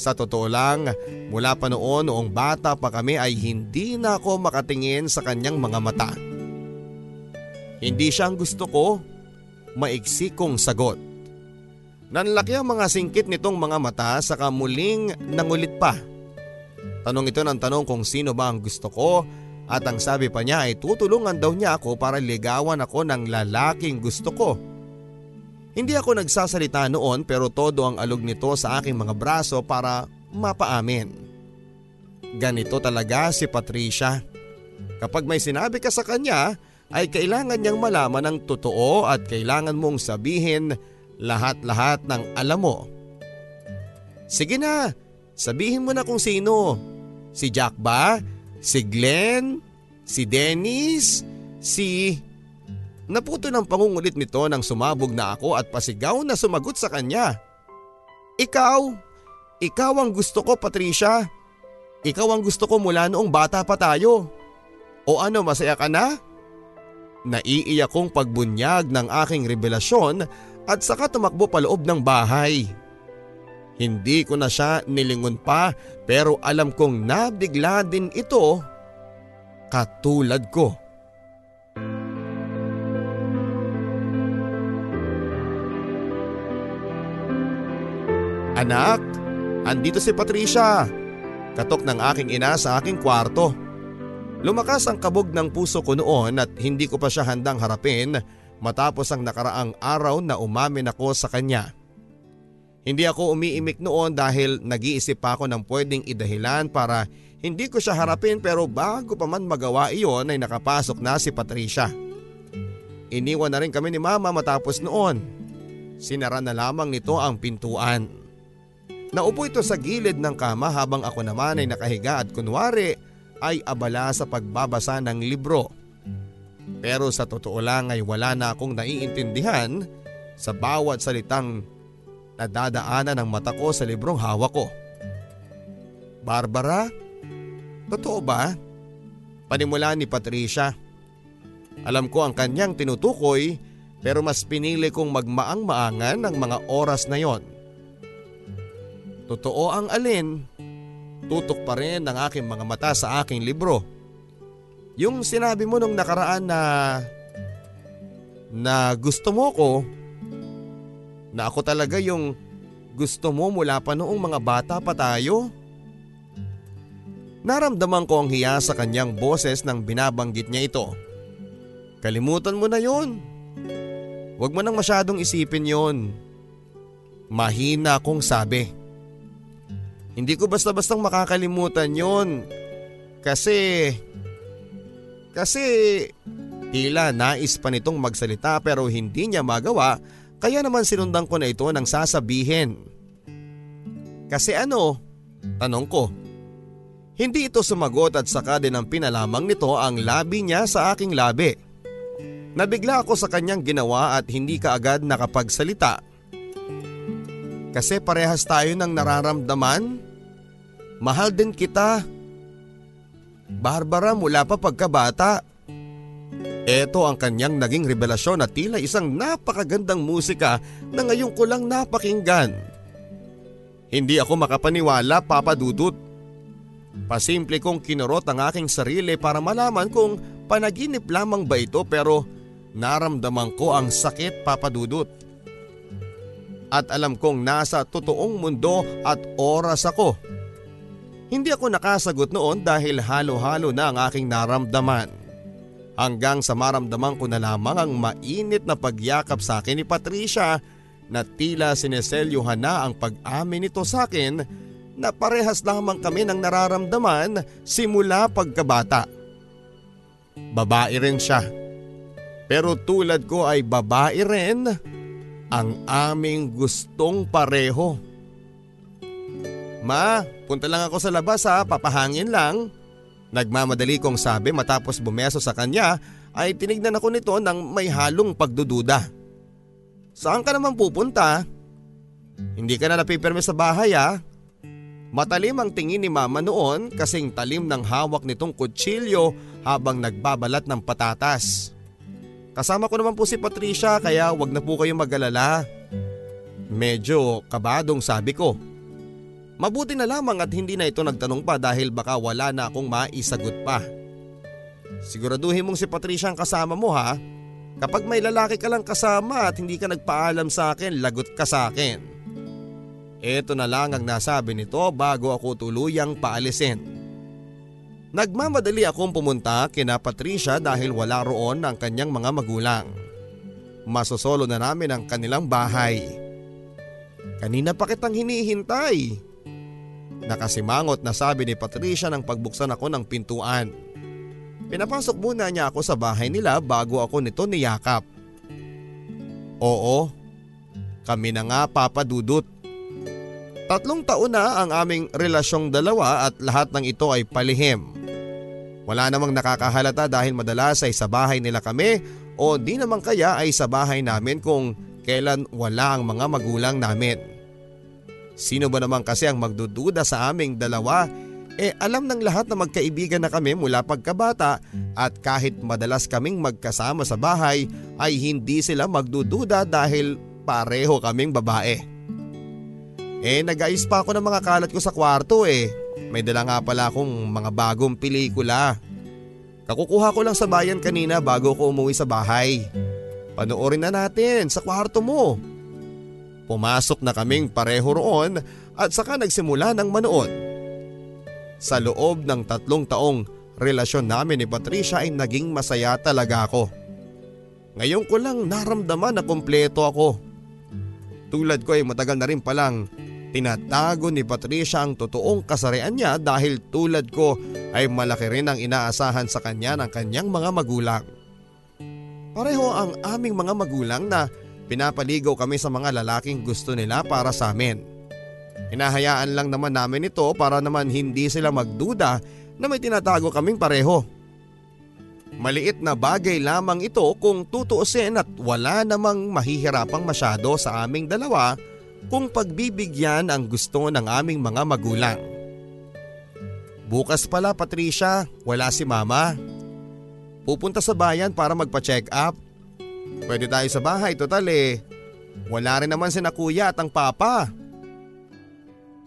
sa totoo lang, mula pa noon noong bata pa kami ay hindi na ako makatingin sa kanyang mga mata. Hindi siya ang gusto ko, maiksi kong sagot. Nanlaki ang mga singkit nitong mga mata sa kamuling nangulit pa. Tanong ito ng tanong kung sino ba ang gusto ko at ang sabi pa niya ay tutulungan daw niya ako para ligawan ako ng lalaking gusto ko. Hindi ako nagsasalita noon pero todo ang alog nito sa aking mga braso para mapaamin. Ganito talaga si Patricia. Kapag may sinabi ka sa kanya ay kailangan niyang malaman ang totoo at kailangan mong sabihin lahat-lahat ng alam mo. Sige na, sabihin mo na kung sino. Si Jack ba? Si Glenn? Si Dennis? Si... Naputo ng pangungulit nito nang sumabog na ako at pasigaw na sumagot sa kanya. Ikaw, ikaw ang gusto ko Patricia. Ikaw ang gusto ko mula noong bata pa tayo. O ano masaya ka na? Naiiyak kong pagbunyag ng aking revelasyon at saka tumakbo paloob ng bahay. Hindi ko na siya nilingon pa pero alam kong nabigla din ito katulad ko. Anak, andito si Patricia. Katok ng aking ina sa aking kwarto. Lumakas ang kabog ng puso ko noon at hindi ko pa siya handang harapin matapos ang nakaraang araw na umamin ako sa kanya. Hindi ako umiimik noon dahil nag-iisip pa ako ng pwedeng idahilan para hindi ko siya harapin pero bago pa man magawa iyon ay nakapasok na si Patricia. Iniwan na rin kami ni mama matapos noon. Sinara na lamang nito ang pintuan. Naupo ito sa gilid ng kama habang ako naman ay nakahiga at kunwari ay abala sa pagbabasa ng libro. Pero sa totoo lang ay wala na akong naiintindihan sa bawat salitang nadadaanan ng mata ko sa librong hawak ko. Barbara? Totoo ba? Panimula ni Patricia. Alam ko ang kanyang tinutukoy pero mas pinili kong magmaang-maangan ng mga oras na yon Totoo ang alin, tutok pa rin ang aking mga mata sa aking libro. Yung sinabi mo nung nakaraan na na gusto mo ko, na ako talaga yung gusto mo mula pa noong mga bata pa tayo. Naramdaman ko ang hiya sa kanyang boses nang binabanggit niya ito. Kalimutan mo na yon. Huwag mo nang masyadong isipin yon. Mahina akong sabi. Hindi ko basta-bastang makakalimutan yon. Kasi... Kasi... Tila nais pa nitong magsalita pero hindi niya magawa kaya naman sinundan ko na ito ng sasabihin. Kasi ano? Tanong ko. Hindi ito sumagot at saka din ang pinalamang nito ang labi niya sa aking labi. Nabigla ako sa kanyang ginawa at hindi kaagad nakapagsalita. Kasi parehas tayo ng nararamdaman. Mahal din kita. Barbara mula pa pagkabata. Ito ang kanyang naging revelasyon na tila isang napakagandang musika na ngayon ko lang napakinggan. Hindi ako makapaniwala, Papa Dudut. Pasimple kong kinurot ang aking sarili para malaman kung panaginip lamang ba ito pero naramdaman ko ang sakit, Papa Dudut. At alam kong nasa totoong mundo at oras ako. Hindi ako nakasagot noon dahil halo-halo na ang aking naramdaman. Hanggang sa maramdaman ko na lamang ang mainit na pagyakap sa akin ni Patricia na tila sineselyuhan na ang pag-amin nito sa akin na parehas lamang kami ng nararamdaman simula pagkabata. Babae rin siya. Pero tulad ko ay babae rin ang aming gustong pareho. Ma, punta lang ako sa labas ha, papahangin lang. Nagmamadali kong sabi matapos bumeso sa kanya ay tinignan ako nito ng may halong pagdududa. Saan ka naman pupunta? Hindi ka na napipirme sa bahay ah. Matalim ang tingin ni mama noon kasing talim ng hawak nitong kutsilyo habang nagbabalat ng patatas. Kasama ko naman po si Patricia kaya wag na po kayong mag-alala. Medyo kabadong sabi ko. Mabuti na lamang at hindi na ito nagtanong pa dahil baka wala na akong maisagot pa. Siguraduhin mong si Patricia ang kasama mo ha. Kapag may lalaki ka lang kasama at hindi ka nagpaalam sa akin, lagot ka sa akin. Ito na lang ang nasabi nito bago ako tuluyang paalisin. Nagmamadali akong pumunta kina Patricia dahil wala roon ang kanyang mga magulang. Masosolo na namin ang kanilang bahay. Kanina pa kitang hinihintay. Nakasimangot na sabi ni Patricia nang pagbuksan ako ng pintuan. Pinapasok muna niya ako sa bahay nila bago ako nito niyakap. Oo, kami na nga papadudot. Tatlong taon na ang aming relasyong dalawa at lahat ng ito ay palihim. Wala namang nakakahalata dahil madalas ay sa bahay nila kami o di naman kaya ay sa bahay namin kung kailan wala ang mga magulang namin. Sino ba naman kasi ang magdududa sa aming dalawa eh alam ng lahat na magkaibigan na kami mula pagkabata at kahit madalas kaming magkasama sa bahay ay hindi sila magdududa dahil pareho kaming babae. Eh nag-ayos pa ako ng mga kalat ko sa kwarto eh. May dala nga pala akong mga bagong pelikula. Kakukuha ko lang sa bayan kanina bago ko umuwi sa bahay. Panoorin na natin sa kwarto mo. Pumasok na kaming pareho roon at saka nagsimula ng manood. Sa loob ng tatlong taong relasyon namin ni Patricia ay naging masaya talaga ako. Ngayon ko lang naramdaman na kompleto ako. Tulad ko ay matagal na rin palang tinatago ni Patricia ang totoong kasarian niya dahil tulad ko ay malaki rin ang inaasahan sa kanya ng kanyang mga magulang. Pareho ang aming mga magulang na pinapaligaw kami sa mga lalaking gusto nila para sa amin. Hinahayaan lang naman namin ito para naman hindi sila magduda na may tinatago kaming pareho. Maliit na bagay lamang ito kung tutuusin at wala namang mahihirapang masyado sa aming dalawa kung pagbibigyan ang gusto ng aming mga magulang. Bukas pala Patricia, wala si mama. Pupunta sa bayan para magpa-check up. Pwede tayo sa bahay, total eh. Wala rin naman si na kuya at ang papa.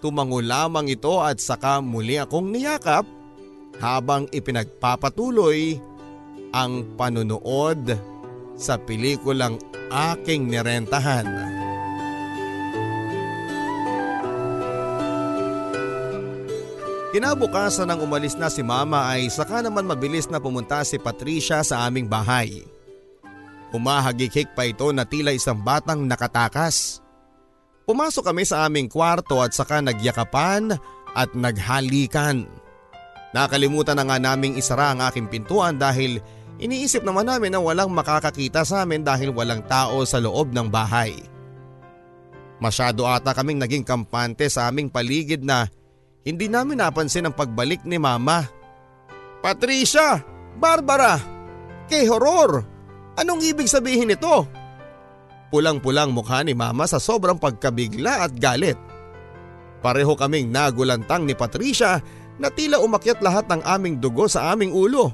Tumango lamang ito at saka muli akong niyakap habang ipinagpapatuloy ang panunood sa pelikulang aking nirentahan. Kinabukasan nang umalis na si mama ay saka naman mabilis na pumunta si Patricia sa aming bahay. Humahagikik pa ito na tila isang batang nakatakas. Pumasok kami sa aming kwarto at saka nagyakapan at naghalikan. Nakalimutan na nga naming isara ang aking pintuan dahil iniisip naman namin na walang makakakita sa amin dahil walang tao sa loob ng bahay. Masyado ata kaming naging kampante sa aming paligid na hindi namin napansin ang pagbalik ni mama. Patricia! Barbara! Kay horror! Anong ibig sabihin nito? Pulang-pulang mukha ni mama sa sobrang pagkabigla at galit. Pareho kaming nagulantang ni Patricia na tila umakyat lahat ng aming dugo sa aming ulo.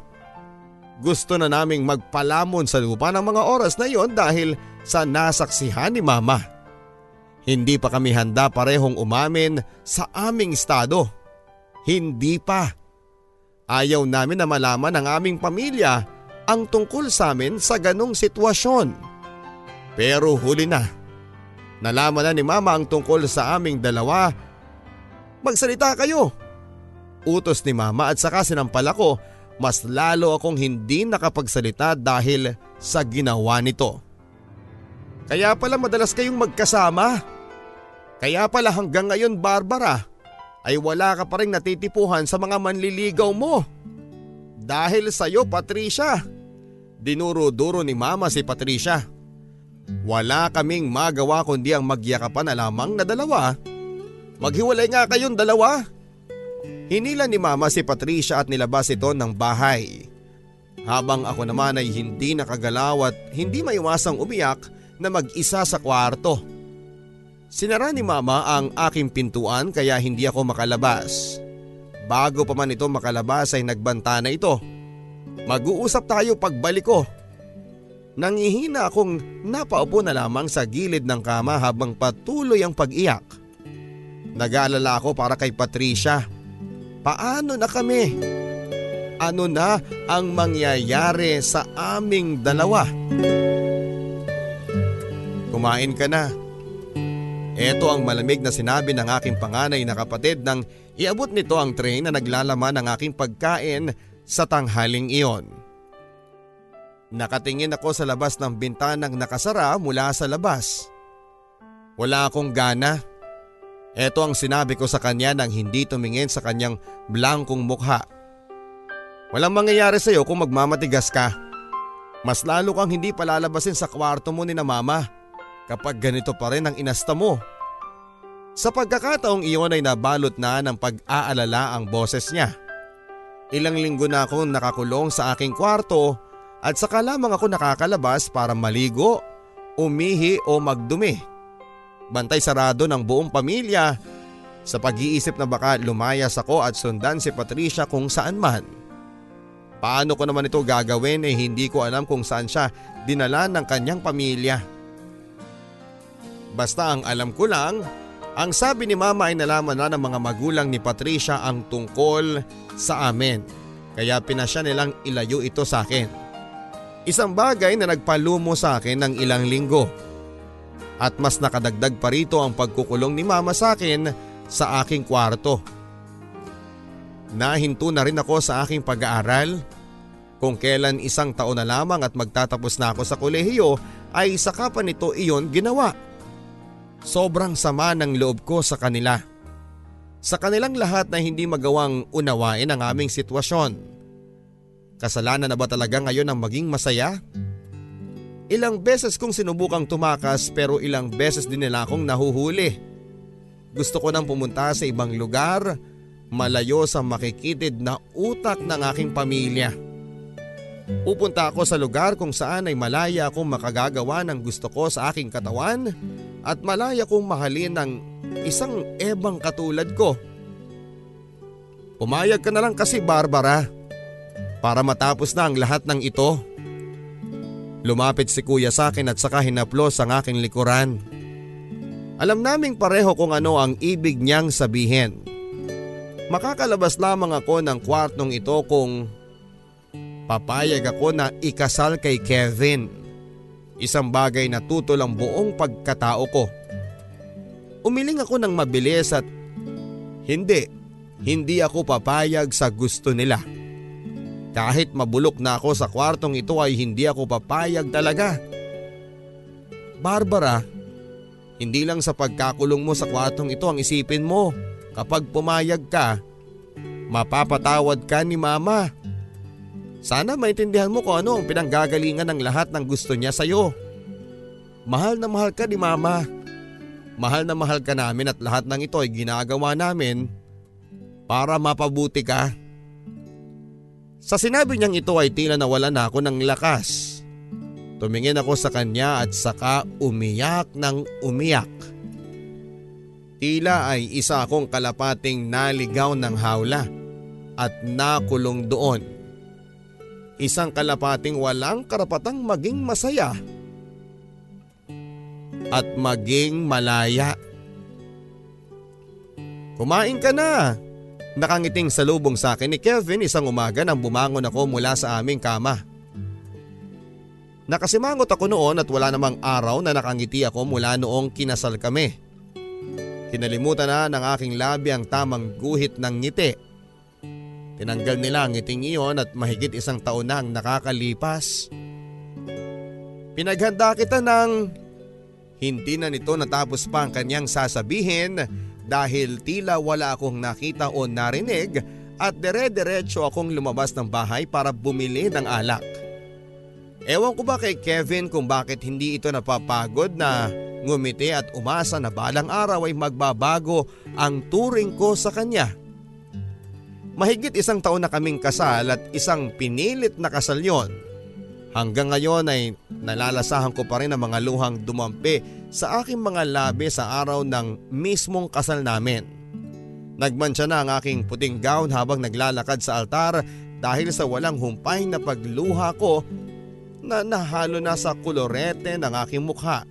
Gusto na naming magpalamon sa lupa ng mga oras na iyon dahil sa nasaksihan ni mama. Hindi pa kami handa parehong umamin sa aming estado. Hindi pa. Ayaw namin na malaman ng aming pamilya ang tungkol sa amin sa ganong sitwasyon. Pero huli na. Nalaman na ni mama ang tungkol sa aming dalawa. Magsalita kayo. Utos ni mama at saka sinampal ako mas lalo akong hindi nakapagsalita dahil sa ginawa nito. Kaya pala madalas kayong magkasama. Kaya pala hanggang ngayon Barbara ay wala ka pa rin natitipuhan sa mga manliligaw mo. Dahil sa iyo Patricia. Dinuro-duro ni mama si Patricia. Wala kaming magawa kundi ang magyakapan na lamang na dalawa. Maghiwalay nga kayong dalawa. Hinila ni mama si Patricia at nilabas ito ng bahay. Habang ako naman ay hindi nakagalaw at hindi maiwasang umiyak na mag-isa sa kwarto. Sinara ni mama ang aking pintuan kaya hindi ako makalabas. Bago pa man ito makalabas ay nagbanta na ito. Mag-uusap tayo pagbalik ko Nangihina akong napaupo na lamang sa gilid ng kama habang patuloy ang pag-iyak. Nag-aalala ako para kay Patricia. Paano na kami? Ano na ang mangyayari sa aming dalawa? Kumain ka na. Ito ang malamig na sinabi ng aking panganay na kapatid nang iabot nito ang tray na naglalaman ng aking pagkain sa tanghaling iyon. Nakatingin ako sa labas ng bintanang nakasara mula sa labas. Wala akong gana. Ito ang sinabi ko sa kanya nang hindi tumingin sa kanyang blankong mukha. Walang mangyayari sa iyo kung magmamatigas ka. Mas lalo kang hindi palalabasin sa kwarto mo ni na mama kapag ganito pa rin ang inasta mo. Sa pagkakataong iyon ay nabalot na ng pag-aalala ang boses niya. Ilang linggo na akong nakakulong sa aking kwarto at saka lamang ako nakakalabas para maligo, umihi o magdumi. Bantay sarado ng buong pamilya sa pag-iisip na baka lumayas ako at sundan si Patricia kung saan man. Paano ko naman ito gagawin eh hindi ko alam kung saan siya dinala ng kanyang pamilya. Basta ang alam ko lang, ang sabi ni mama ay nalaman na ng mga magulang ni Patricia ang tungkol sa amin. Kaya pinasya nilang ilayo ito sa akin. Isang bagay na nagpalumo sa akin ng ilang linggo. At mas nakadagdag pa rito ang pagkukulong ni mama sa akin sa aking kwarto. Nahinto na rin ako sa aking pag-aaral. Kung kailan isang taon na lamang at magtatapos na ako sa kolehiyo ay saka pa nito iyon ginawa. Sobrang sama ng loob ko sa kanila. Sa kanilang lahat na hindi magawang unawain ang aming sitwasyon. Kasalanan na ba talaga ngayon ang maging masaya? Ilang beses kong sinubukang tumakas pero ilang beses din nila akong nahuhuli. Gusto ko nang pumunta sa ibang lugar, malayo sa makikitid na utak ng aking pamilya. Pupunta ako sa lugar kung saan ay malaya akong makagagawa ng gusto ko sa aking katawan at malaya kong mahalin ng isang ebang katulad ko. Pumayag ka na lang kasi Barbara para matapos na ang lahat ng ito. Lumapit si kuya sa akin at saka hinaplos ang aking likuran. Alam naming pareho kung ano ang ibig niyang sabihin. Makakalabas lamang ako ng kwartong ito kung papayag ako na ikasal kay Kevin. Isang bagay na tutol ang buong pagkatao ko. Umiling ako ng mabilis at hindi, hindi ako papayag sa gusto nila. Kahit mabulok na ako sa kwartong ito ay hindi ako papayag talaga. Barbara, hindi lang sa pagkakulong mo sa kwartong ito ang isipin mo. Kapag pumayag ka, mapapatawad ka ni mama. Sana maintindihan mo kung ano ang pinanggagalingan ng lahat ng gusto niya sa'yo. Mahal na mahal ka ni mama. Mahal na mahal ka namin at lahat ng ito ay ginagawa namin para mapabuti ka. Sa sinabi niyang ito ay tila nawala na ako ng lakas. Tumingin ako sa kanya at saka umiyak ng umiyak. Tila ay isa akong kalapating naligaw ng hawla at nakulong doon. Isang kalapating walang karapatang maging masaya at maging malaya. Kumain ka na. Nakangiting salubong sa akin ni Kevin isang umaga nang bumangon ako mula sa aming kama. Nakasimangot ako noon at wala namang araw na nakangiti ako mula noong kinasal kami. Kinalimutan na ng aking labi ang tamang guhit ng ngiti. Tinanggal nila ang ngiting iyon at mahigit isang taon na ang nakakalipas. Pinaghanda kita ng hindi na nito natapos pa ang kanyang sasabihin dahil tila wala akong nakita o narinig at dere-derecho akong lumabas ng bahay para bumili ng alak. Ewan ko ba kay Kevin kung bakit hindi ito napapagod na ngumiti at umasa na balang araw ay magbabago ang turing ko sa kanya. Mahigit isang taon na kaming kasal at isang pinilit na kasal yon. Hanggang ngayon ay nalalasahan ko pa rin ang mga luhang dumampi sa aking mga labi sa araw ng mismong kasal namin. Nagmansya na ang aking puting gown habang naglalakad sa altar dahil sa walang humpay na pagluha ko na nahalo na sa kolorete ng aking mukha.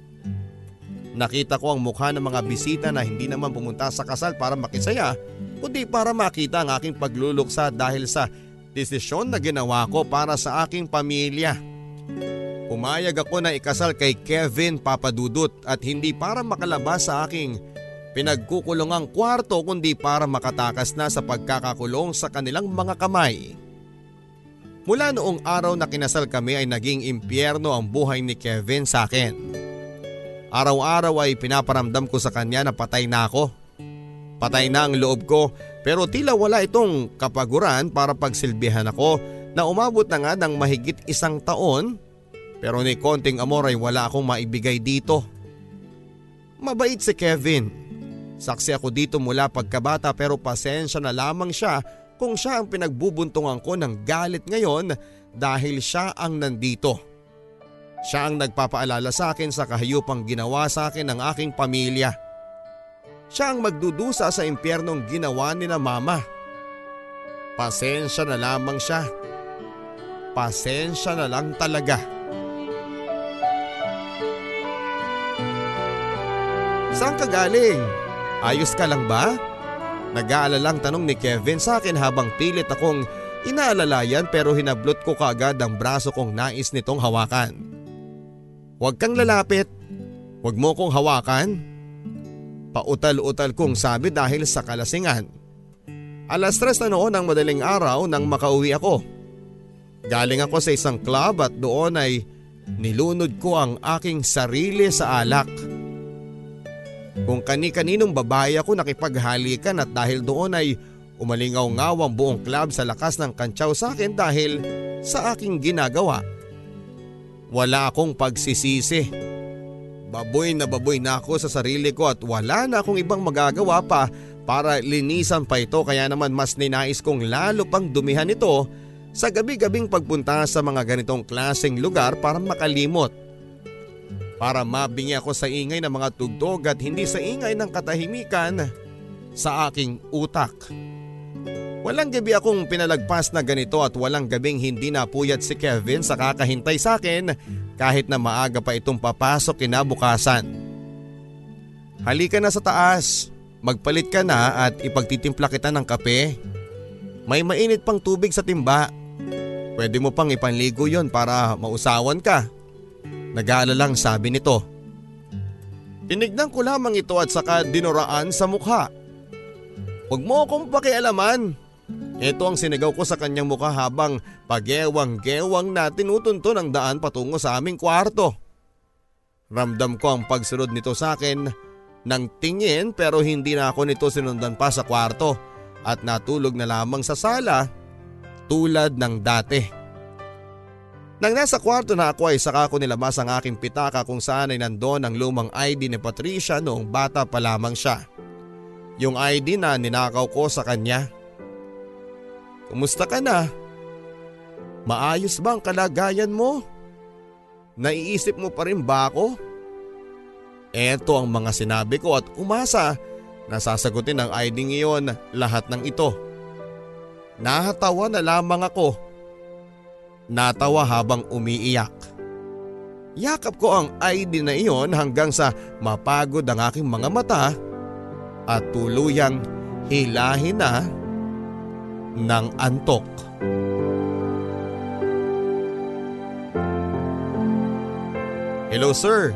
Nakita ko ang mukha ng mga bisita na hindi naman pumunta sa kasal para makisaya kundi para makita ang aking pagluluksa dahil sa desisyon na ginawa ko para sa aking pamilya. Pumayag ako na ikasal kay Kevin Papadudut at hindi para makalabas sa aking pinagkukulungang kwarto kundi para makatakas na sa pagkakakulong sa kanilang mga kamay. Mula noong araw na kinasal kami ay naging impyerno ang buhay ni Kevin sa akin. Araw-araw ay pinaparamdam ko sa kanya na patay na ako. Patay na ang loob ko pero tila wala itong kapaguran para pagsilbihan ako na umabot na nga ng mahigit isang taon pero ni konting amor ay wala akong maibigay dito. Mabait si Kevin. Saksi ako dito mula pagkabata pero pasensya na lamang siya kung siya ang pinagbubuntungan ko ng galit ngayon dahil siya ang nandito. Siya ang nagpapaalala sa akin sa kahayupang ginawa sa akin ng aking pamilya. Siya ang magdudusa sa impyernong ginawa ni na mama. Pasensya na lamang siya. Pasensya na lang talaga. Saan ka galing? Ayos ka lang ba? Nag-aalalang tanong ni Kevin sa akin habang pilit akong inaalalayan pero hinablot ko kaagad ang braso kong nais nitong hawakan. Huwag kang lalapit. Huwag mo kong hawakan. Pautal-utal kong sabi dahil sa kalasingan. Alas tres na noon ang madaling araw nang makauwi ako. Galing ako sa isang club at doon ay nilunod ko ang aking sarili sa alak. Kung kani-kaninong babae ako nakipaghalikan at dahil doon ay umalingaw-ngaw ang buong club sa lakas ng kantsaw sa akin dahil sa aking ginagawa. Wala akong pagsisisi. Baboy na baboy na ako sa sarili ko at wala na akong ibang magagawa pa para linisan pa ito kaya naman mas ninais kong lalo pang dumihan ito sa gabi-gabing pagpunta sa mga ganitong klaseng lugar para makalimot para mabingi ako sa ingay ng mga tugtog at hindi sa ingay ng katahimikan sa aking utak. Walang gabi akong pinalagpas na ganito at walang gabing hindi napuyat si Kevin sa kakahintay sa akin kahit na maaga pa itong papasok kinabukasan. Halika na sa taas, magpalit ka na at ipagtitimpla kita ng kape. May mainit pang tubig sa timba. Pwede mo pang ipanligo yon para mausawan ka. Nag-aalalang sabi nito. Tinignan ko lamang ito at saka dinuraan sa mukha. Huwag mo akong pakialaman. Ito ang sinigaw ko sa kanyang mukha habang pagewang-gewang na tinutunto ng daan patungo sa aming kwarto. Ramdam ko ang pagsunod nito sa akin ng tingin pero hindi na ako nito sinundan pa sa kwarto at natulog na lamang sa sala tulad ng dati. Nang nasa kwarto na ako ay saka ko nilabas ang aking pitaka kung saan ay nandoon ang lumang ID ni Patricia noong bata pa lamang siya. Yung ID na ninakaw ko sa kanya. Kumusta ka na? Maayos ba ang kalagayan mo? Naiisip mo pa rin ba ako? Eto ang mga sinabi ko at umasa na sasagutin ng ID ngayon lahat ng ito. Nahatawa na lamang ako. Natawa habang umiiyak. Yakap ko ang ID na iyon hanggang sa mapagod ang aking mga mata at tuluyang hilahin na ng antok. Hello sir,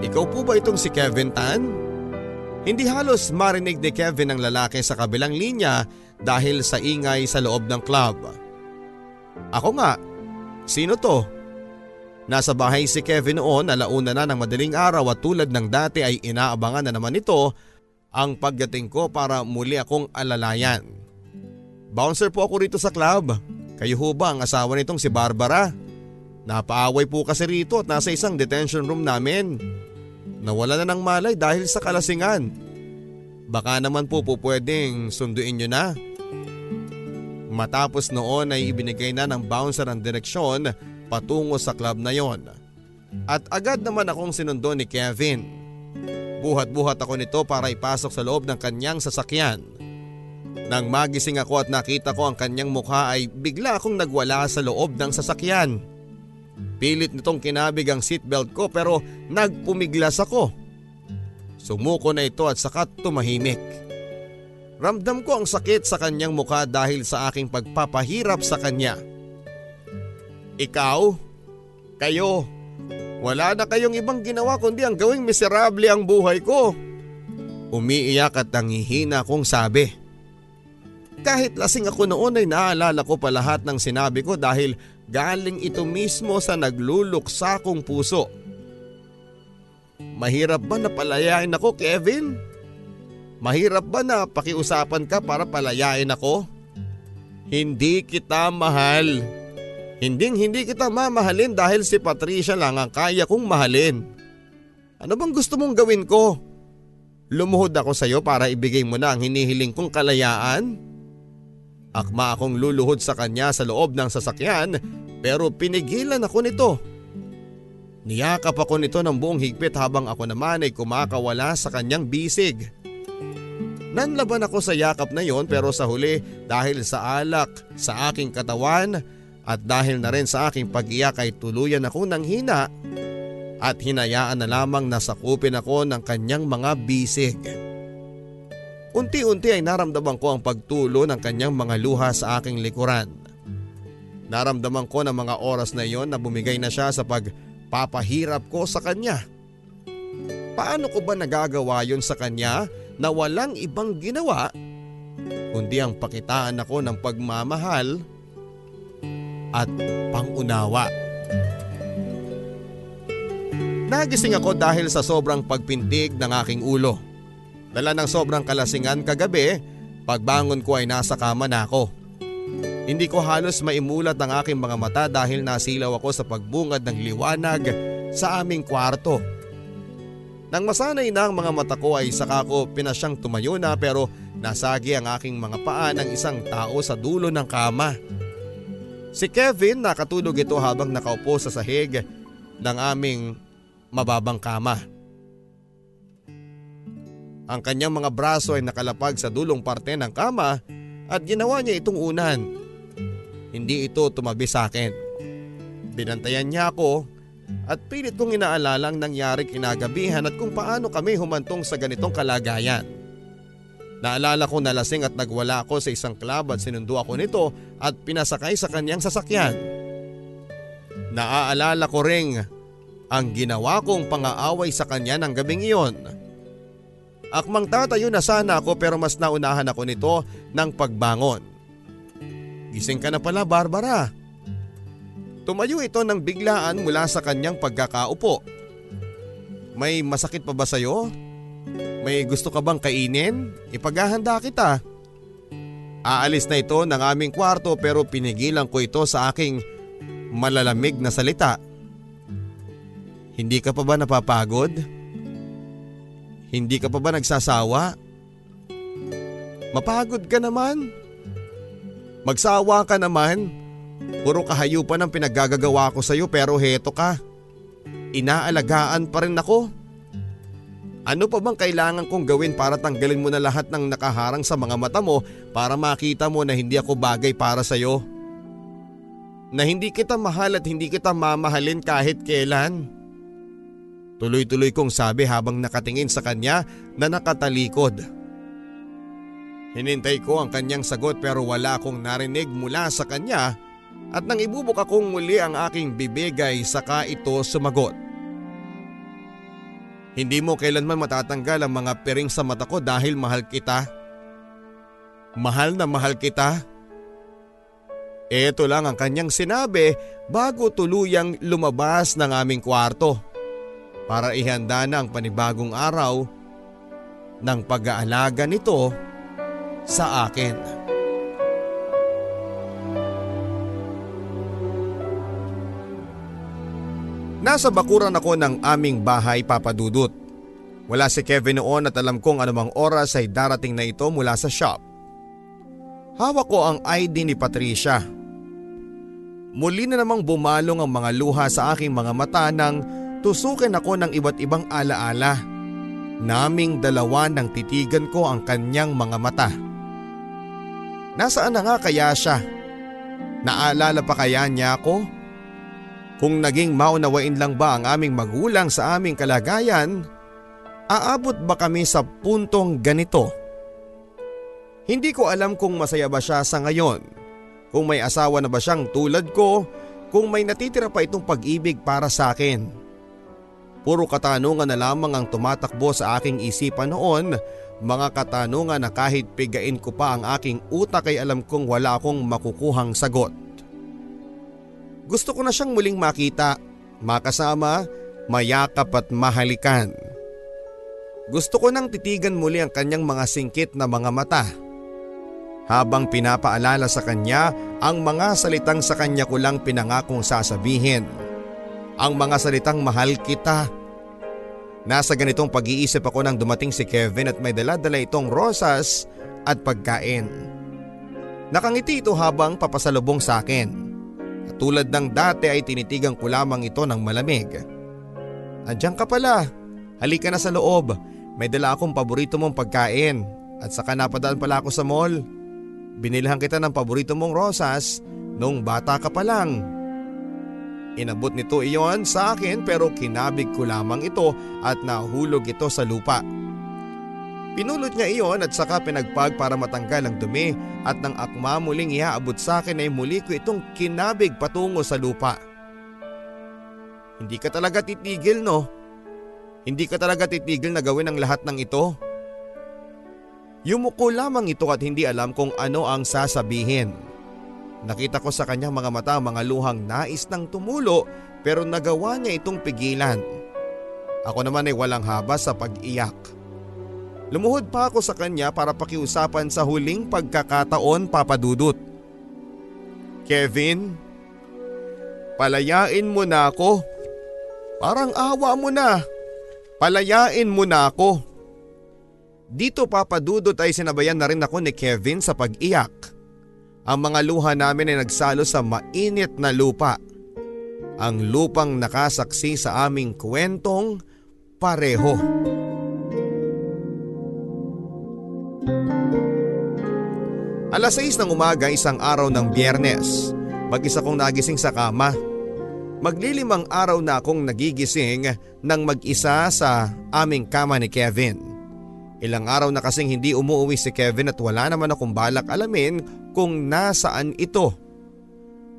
ikaw po ba itong si Kevin Tan? Hindi halos marinig ni Kevin ang lalaki sa kabilang linya dahil sa ingay sa loob ng club. Ako nga, sino to? Nasa bahay si Kevin noon alauna na ng madaling araw at tulad ng dati ay inaabangan na naman ito ang pagdating ko para muli akong alalayan. Bouncer po ako rito sa club. Kayo ho ba ang asawa nitong si Barbara? Napaaway po kasi rito at nasa isang detention room namin. Nawala na ng malay dahil sa kalasingan. Baka naman po po pwedeng sunduin nyo na. Matapos noon ay ibinigay na ng bouncer ang direksyon patungo sa club na yon. At agad naman akong sinundo ni Kevin. Buhat-buhat ako nito para ipasok sa loob ng kanyang sasakyan. Nang magising ako at nakita ko ang kanyang mukha ay bigla akong nagwala sa loob ng sasakyan. Pilit nitong kinabig ang seatbelt ko pero nagpumiglas ako. Sumuko na ito at saka tumahimik. Ramdam ko ang sakit sa kanyang mukha dahil sa aking pagpapahirap sa kanya. Ikaw? Kayo? Wala na kayong ibang ginawa kundi ang gawing miserable ang buhay ko. Umiiyak at nangihina kong sabi. Kahit lasing ako noon ay naalala ko pa lahat ng sinabi ko dahil galing ito mismo sa nagluluksa kong puso. Mahirap ba na palayain ako Kevin? Mahirap ba na pakiusapan ka para palayain ako? Hindi kita mahal. Hinding hindi kita mamahalin dahil si Patricia lang ang kaya kong mahalin. Ano bang gusto mong gawin ko? Lumuhod ako sa iyo para ibigay mo na ang hinihiling kong kalayaan? Akma akong luluhod sa kanya sa loob ng sasakyan pero pinigilan ako nito. Niyakap ako nito ng buong higpit habang ako naman ay kumakawala sa kanyang bisig. Nanlaban ako sa yakap na yon pero sa huli dahil sa alak sa aking katawan at dahil na rin sa aking pag-iyak ay tuluyan ako ng hina at hinayaan na lamang nasakupin ako ng kanyang mga bisig. Unti-unti ay naramdaman ko ang pagtulo ng kanyang mga luha sa aking likuran. Naramdaman ko ng mga oras na iyon na bumigay na siya sa pagpapahirap ko sa kanya. Paano ko ba nagagawa yon sa kanya na walang ibang ginawa kundi ang pakitaan ako ng pagmamahal at pangunawa. Nagising ako dahil sa sobrang pagpintig ng aking ulo. Dala ng sobrang kalasingan kagabi, pagbangon ko ay nasa kama na ako. Hindi ko halos maimulat ang aking mga mata dahil nasilaw ako sa pagbungad ng liwanag sa aming kwarto. Nang masanay na ang mga mata ko ay saka ko pinasyang tumayo na pero nasagi ang aking mga paa ng isang tao sa dulo ng kama. Si Kevin nakatulog ito habang nakaupo sa sahig ng aming mababang kama. Ang kanyang mga braso ay nakalapag sa dulong parte ng kama at ginawa niya itong unan. Hindi ito tumabi sa akin. Binantayan niya ako at pilit kong inaalala ang nangyari kinagabihan at kung paano kami humantong sa ganitong kalagayan. Naalala ko nalasing at nagwala ako sa isang club at sinundo ako nito at pinasakay sa kanyang sasakyan. Naaalala ko ring ang ginawa kong pangaaway sa kanya ng gabing iyon. Akmang tatayo na sana ako pero mas naunahan ako nito ng pagbangon. Gising ka na pala Barbara. Tumayo ito ng biglaan mula sa kanyang pagkakaupo. May masakit pa ba sa'yo? May gusto ka bang kainin? Ipaghahanda kita. Aalis na ito ng aming kwarto pero pinigilan ko ito sa aking malalamig na salita. Hindi ka pa ba napapagod? Hindi ka pa ba nagsasawa? Mapagod ka naman. Magsawa ka naman. Puro kahayupan ang pinaggagawa ko sa iyo pero heto ka. inaalagaan pa rin ako. Ano pa bang kailangan kong gawin para tanggalin mo na lahat ng nakaharang sa mga mata mo para makita mo na hindi ako bagay para sa'yo? Na hindi kita mahal at hindi kita mamahalin kahit kailan? Tuloy-tuloy kong sabi habang nakatingin sa kanya na nakatalikod. Hinintay ko ang kanyang sagot pero wala akong narinig mula sa kanya at nang ibubuk akong muli ang aking bibigay saka ito sumagot. Hindi mo kailanman matatanggal ang mga piring sa mata ko dahil mahal kita. Mahal na mahal kita. Ito lang ang kanyang sinabi bago tuluyang lumabas ng aming kwarto para ihanda na ang panibagong araw ng pag-aalaga nito sa akin. Nasa bakuran ako ng aming bahay papadudot. Wala si Kevin noon at alam kong anumang oras ay darating na ito mula sa shop. Hawak ko ang ID ni Patricia. Muli na namang bumalong ang mga luha sa aking mga mata nang tusukin ako ng iba't ibang alaala. Naming dalawa nang titigan ko ang kanyang mga mata. Nasaan na nga kaya siya? Naalala pa kaya niya ako? Kung naging maunawain lang ba ang aming magulang sa aming kalagayan, aabot ba kami sa puntong ganito? Hindi ko alam kung masaya ba siya sa ngayon, kung may asawa na ba siyang tulad ko, kung may natitira pa itong pag-ibig para sa akin. Puro katanungan na lamang ang tumatakbo sa aking isipan noon, mga katanungan na kahit pigain ko pa ang aking utak ay alam kong wala akong makukuhang sagot. Gusto ko na siyang muling makita, makasama, mayakap at mahalikan. Gusto ko nang titigan muli ang kanyang mga singkit na mga mata. Habang pinapaalala sa kanya ang mga salitang sa kanya ko lang pinangakong sasabihin. Ang mga salitang mahal kita. Nasa ganitong pag-iisip ako nang dumating si Kevin at may dala-dala itong rosas at pagkain. Nakangiti ito habang papasalubong sa akin. At tulad ng dati ay tinitigan ko lamang ito ng malamig. Andiyan ka pala. Halika na sa loob. May dala akong paborito mong pagkain. At saka napadaan pala ako sa mall. Binilhan kita ng paborito mong rosas nung bata ka pa lang. Inabot nito iyon sa akin pero kinabig ko lamang ito at nahulog ito sa lupa. Pinulot niya iyon at saka pinagpag para matanggal ang dumi at nang akma muling iaabot sa akin ay muli ko itong kinabig patungo sa lupa. Hindi ka talaga titigil no? Hindi ka talaga titigil na gawin ang lahat ng ito? Yumuko lamang ito at hindi alam kung ano ang sasabihin. Nakita ko sa kanyang mga mata mga luhang nais ng tumulo pero nagawa niya itong pigilan. Ako naman ay walang haba sa pag-iyak. Lumuhod pa ako sa kanya para pakiusapan sa huling pagkakataon papadudot. Kevin, palayain mo na ako. Parang awa mo na. Palayain mo na ako. Dito papadudot ay sinabayan na rin ako ni Kevin sa pag-iyak. Ang mga luha namin ay nagsalo sa mainit na lupa. Ang lupang nakasaksi sa aming kwentong pareho. Alas 6 ng umaga isang araw ng biyernes. Mag-isa kong nagising sa kama. Maglilimang araw na akong nagigising nang mag-isa sa aming kama ni Kevin. Ilang araw na kasing hindi umuwi si Kevin at wala naman akong balak alamin kung nasaan ito.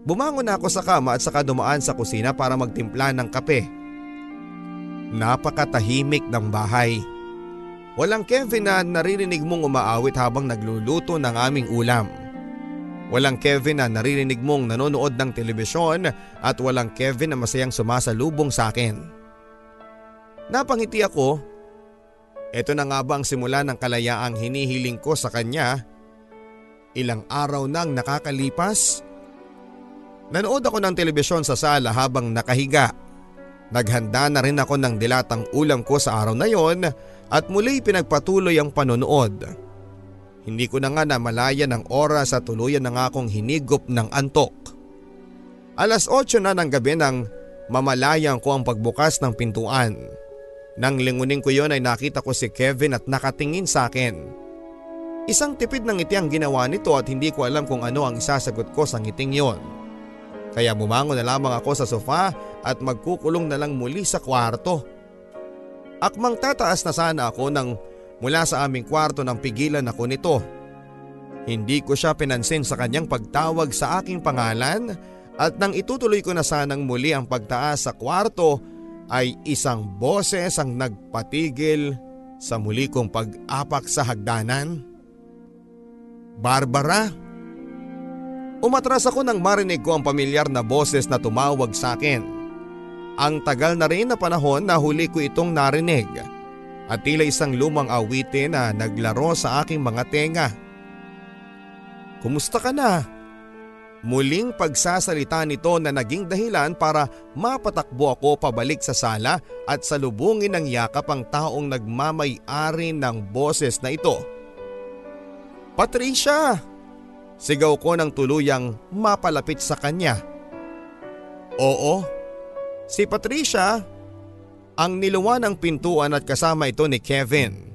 Bumangon ako sa kama at saka dumaan sa kusina para magtimpla ng kape. Napakatahimik ng bahay. Walang Kevin na naririnig mong umaawit habang nagluluto ng aming ulam. Walang Kevin na naririnig mong nanonood ng telebisyon at walang Kevin na masayang sumasalubong sa akin. Napangiti ako. Ito na nga ba ang simula ng kalayaang hinihiling ko sa kanya? Ilang araw nang nakakalipas? Nanood ako ng telebisyon sa sala habang nakahiga. Naghanda na rin ako ng dilatang ulam ko sa araw na yon at muli pinagpatuloy ang panonood. Hindi ko na nga namalaya ng oras at tuluyan na nga akong hinigop ng antok. Alas 8 na ng gabi nang Mamalayang ko ang pagbukas ng pintuan. Nang lingunin ko yon ay nakita ko si Kevin at nakatingin sa akin. Isang tipid ng ngiti ang ginawa nito at hindi ko alam kung ano ang isasagot ko sa ngiting yon. Kaya bumangon na lamang ako sa sofa at magkukulong na lang muli sa kwarto. Akmang tataas na sana ako nang mula sa aming kwarto nang pigilan ako nito. Hindi ko siya pinansin sa kanyang pagtawag sa aking pangalan at nang itutuloy ko na sanang muli ang pagtaas sa kwarto ay isang boses ang nagpatigil sa muli kong pag-apak sa hagdanan. Barbara? Umatras ako nang marinig ko ang pamilyar na boses na tumawag sa akin. Ang tagal na rin na panahon na huli ko itong narinig at tila isang lumang awitin na naglaro sa aking mga tenga. Kumusta ka na? Muling pagsasalita nito na naging dahilan para mapatakbo ako pabalik sa sala at salubungin ng yakap ang taong nagmamay-ari ng boses na ito. Patricia! Sigaw ko ng tuluyang mapalapit sa kanya. Oo, Si Patricia ang niluwa ng pintuan at kasama ito ni Kevin.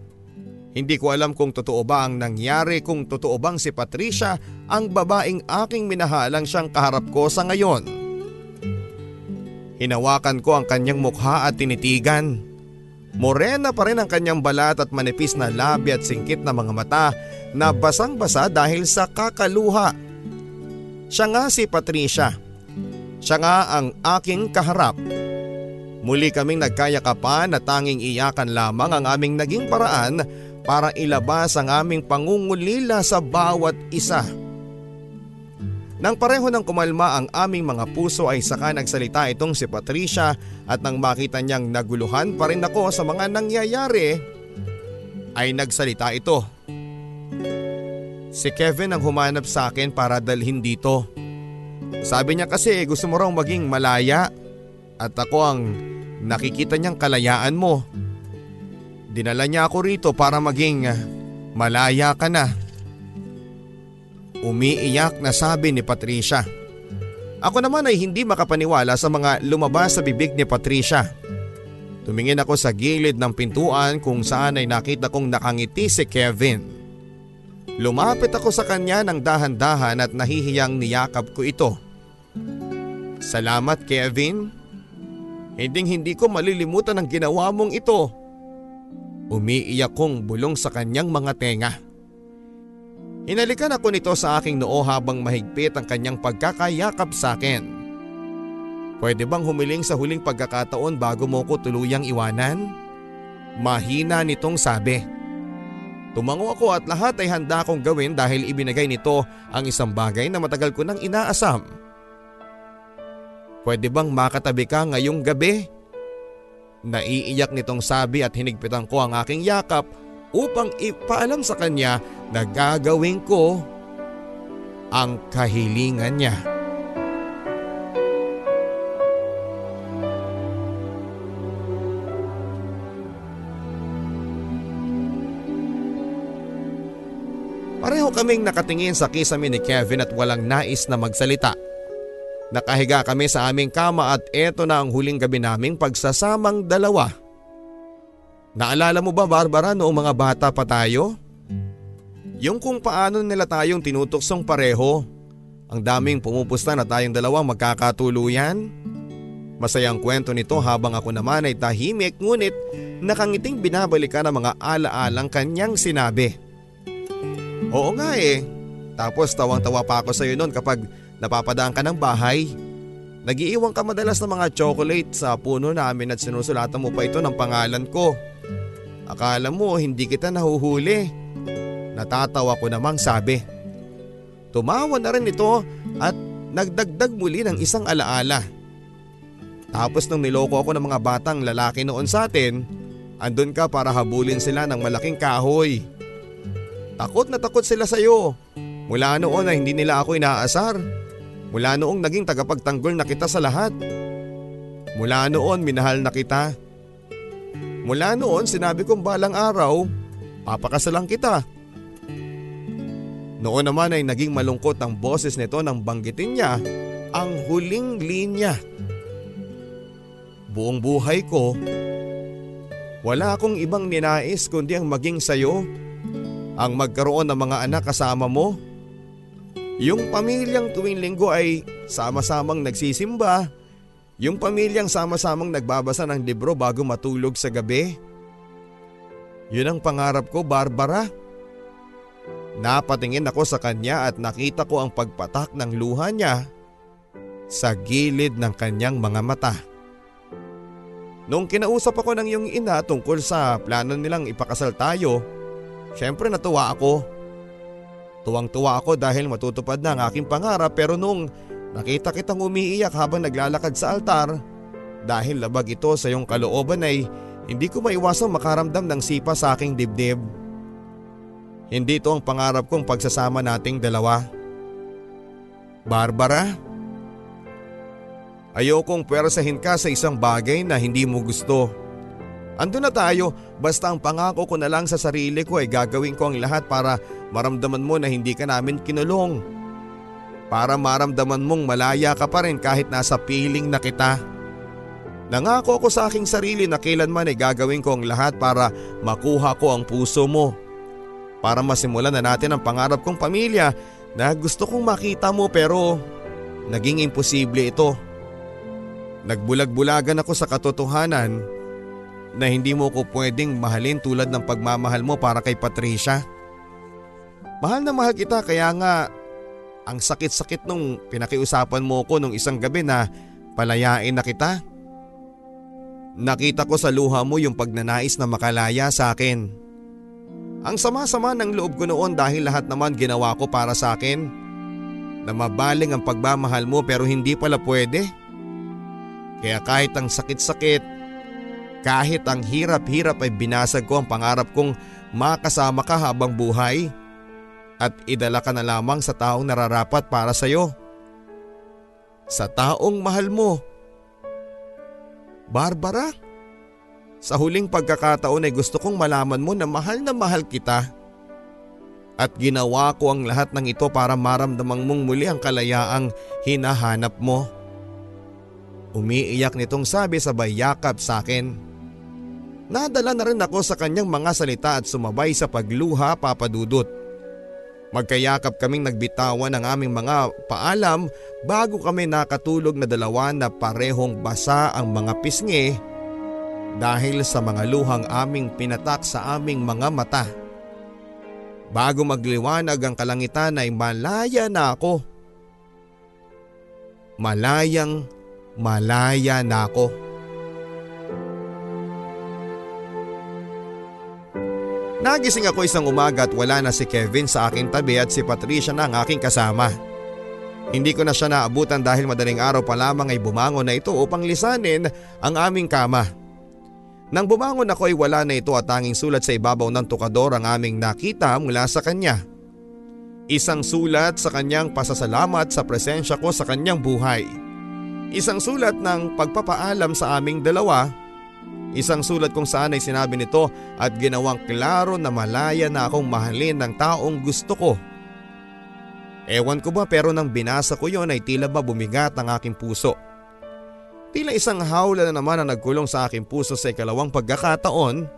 Hindi ko alam kung totoo ba ang nangyari kung totoo bang si Patricia ang babaeng aking minahalang siyang kaharap ko sa ngayon. Hinawakan ko ang kanyang mukha at tinitigan. Morena pa rin ang kanyang balat at manipis na labi at singkit na mga mata na basang-basa dahil sa kakaluha. Siya nga si Patricia. Siya nga ang aking kaharap. Muli kaming nagkayakapan na tanging iyakan lamang ang aming naging paraan para ilabas ang aming pangungulila sa bawat isa. Nang pareho ng kumalma ang aming mga puso ay saka nagsalita itong si Patricia at nang makita niyang naguluhan pa rin ako sa mga nangyayari ay nagsalita ito. Si Kevin ang humanap sa akin para dalhin dito. Sabi niya kasi gusto mo raw maging malaya at ako ang nakikita niyang kalayaan mo. Dinala niya ako rito para maging malaya ka na. Umiiyak na sabi ni Patricia. Ako naman ay hindi makapaniwala sa mga lumabas sa bibig ni Patricia. Tumingin ako sa gilid ng pintuan kung saan ay nakita kong nakangiti si Kevin. Lumapit ako sa kanya ng dahan-dahan at nahihiyang niyakap ko ito. Salamat Kevin. Hinding hindi ko malilimutan ang ginawa mong ito. Umiiyak kong bulong sa kanyang mga tenga. Hinalikan ako nito sa aking noo habang mahigpit ang kanyang pagkakayakap sa akin. Pwede bang humiling sa huling pagkakataon bago mo ko tuluyang iwanan? Mahina nitong sabi. Tumango ako at lahat ay handa kong gawin dahil ibinigay nito ang isang bagay na matagal ko nang inaasam. Pwede bang makatabi ka ngayong gabi? Naiiyak nitong sabi at hinigpitan ko ang aking yakap upang ipaalam sa kanya na gagawin ko ang kahilingan niya. Pareho kaming nakatingin sa kisame ni Kevin at walang nais na magsalita. Nakahiga kami sa aming kama at eto na ang huling gabi naming pagsasamang dalawa. Naalala mo ba Barbara noong mga bata pa tayo? Yung kung paano nila tayong tinutuksong pareho. Ang daming pumupusta na tayong dalawang magkakatuluyan. Masayang kwento nito habang ako naman ay tahimik ngunit nakangiting binabalikan ang mga alaalang kanyang sinabi. Oo nga eh. Tapos tawang-tawa pa ako sa iyo noon kapag napapadaan ka ng bahay. Nagiiwan ka madalas ng mga chocolate sa puno namin at sinusulatan mo pa ito ng pangalan ko. Akala mo hindi kita nahuhuli. Natatawa ko namang sabi. Tumawa na rin ito at nagdagdag muli ng isang alaala. Tapos nung niloko ako ng mga batang lalaki noon sa atin, andun ka para habulin sila ng malaking kahoy. Takot na takot sila sa iyo. Mula noon na hindi nila ako inaasar. Mula noong naging tagapagtanggol na kita sa lahat. Mula noon minahal na kita. Mula noon sinabi kong balang araw, papakasalang kita. Noon naman ay naging malungkot ang boses nito nang banggitin niya ang huling linya. buong buhay ko, wala akong ibang ninais kundi ang maging sayo, ang magkaroon ng mga anak kasama mo. Yung pamilyang tuwing linggo ay sama-samang nagsisimba, yung pamilyang sama-samang nagbabasa ng libro bago matulog sa gabi. Yun ang pangarap ko, Barbara. Napatingin ako sa kanya at nakita ko ang pagpatak ng luha niya sa gilid ng kanyang mga mata. Nung kinausap ako ng iyong ina tungkol sa plano nilang ipakasal tayo, syempre natuwa ako. Tuwang-tuwa ako dahil matutupad na ang aking pangarap pero nung nakita kitang umiiyak habang naglalakad sa altar, dahil labag ito sa iyong kalooban ay hindi ko maiwasang makaramdam ng sipa sa aking dibdib. Hindi ito ang pangarap kong pagsasama nating dalawa. Barbara? Ayokong pwersahin ka sa isang bagay na hindi mo gusto. Ando na tayo, basta ang pangako ko na lang sa sarili ko ay gagawin ko ang lahat para maramdaman mo na hindi ka namin kinulong. Para maramdaman mong malaya ka pa rin kahit nasa piling na kita. Nangako ako sa aking sarili na kailanman ay gagawin ko ang lahat para makuha ko ang puso mo para masimulan na natin ang pangarap kong pamilya na gusto kong makita mo pero naging imposible ito. Nagbulag-bulagan ako sa katotohanan na hindi mo ko pwedeng mahalin tulad ng pagmamahal mo para kay Patricia. Mahal na mahal kita kaya nga ang sakit-sakit nung pinakiusapan mo ko nung isang gabi na palayain na kita. Nakita ko sa luha mo yung pagnanais na makalaya sa akin. Ang sama-sama ng loob ko noon dahil lahat naman ginawa ko para sa akin. Na mabaling ang pagmamahal mo pero hindi pala pwede. Kaya kahit ang sakit-sakit, kahit ang hirap-hirap ay binasag ko ang pangarap kong makasama ka habang buhay at idala ka na lamang sa taong nararapat para sa iyo. Sa taong mahal mo. Barbara? Sa huling pagkakataon ay gusto kong malaman mo na mahal na mahal kita. At ginawa ko ang lahat ng ito para maramdamang mong muli ang kalayaang hinahanap mo. Umiiyak nitong sabi sabay yakap sa akin. Nadala na rin ako sa kanyang mga salita at sumabay sa pagluha papadudot. Magkayakap kaming nagbitawan ng aming mga paalam bago kami nakatulog na dalawa na parehong basa ang mga pisngi dahil sa mga luhang aming pinatak sa aming mga mata. Bago magliwanag ang kalangitan ay malaya na ako. Malayang malaya na ako. Nagising ako isang umaga at wala na si Kevin sa aking tabi at si Patricia na ang aking kasama. Hindi ko na siya naabutan dahil madaling araw pa lamang ay bumangon na ito upang lisanin ang aming kama. Nang bumangon ako ay wala na ito at tanging sulat sa ibabaw ng tukador ang aming nakita mula sa kanya. Isang sulat sa kanyang pasasalamat sa presensya ko sa kanyang buhay. Isang sulat ng pagpapaalam sa aming dalawa. Isang sulat kung saan ay sinabi nito at ginawang klaro na malaya na akong mahalin ng taong gusto ko. Ewan ko ba pero nang binasa ko yon ay tila ba bumigat ang aking puso. Tila isang hawla na naman ang nagkulong sa aking puso sa ikalawang pagkakataon.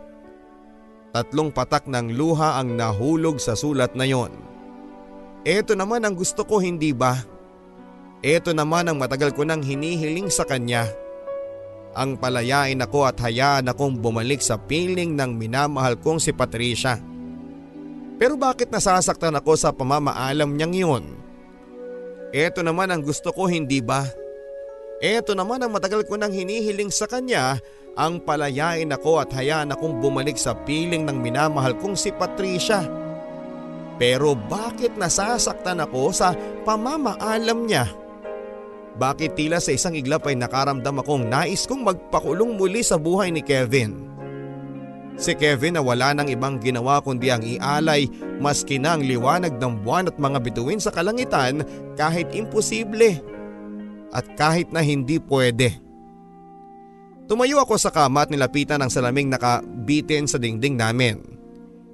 Tatlong patak ng luha ang nahulog sa sulat na yon. Ito naman ang gusto ko hindi ba? Ito naman ang matagal ko nang hinihiling sa kanya. Ang palayain ako at hayaan akong bumalik sa piling ng minamahal kong si Patricia. Pero bakit nasasaktan ako sa pamamaalam niyang yun? Ito naman ang gusto ko hindi ba? Ito naman ang matagal ko nang hinihiling sa kanya ang palayain ako at hayaan akong bumalik sa piling ng minamahal kong si Patricia. Pero bakit nasasaktan ako sa pamamaalam niya? Bakit tila sa isang iglap ay nakaramdam akong nais kong magpakulong muli sa buhay ni Kevin? Si Kevin na wala nang ibang ginawa kundi ang ialay maski na ang liwanag ng buwan at mga bituin sa kalangitan kahit imposible at kahit na hindi pwede. Tumayo ako sa kama at nilapitan ang salaming nakabitin sa dingding namin.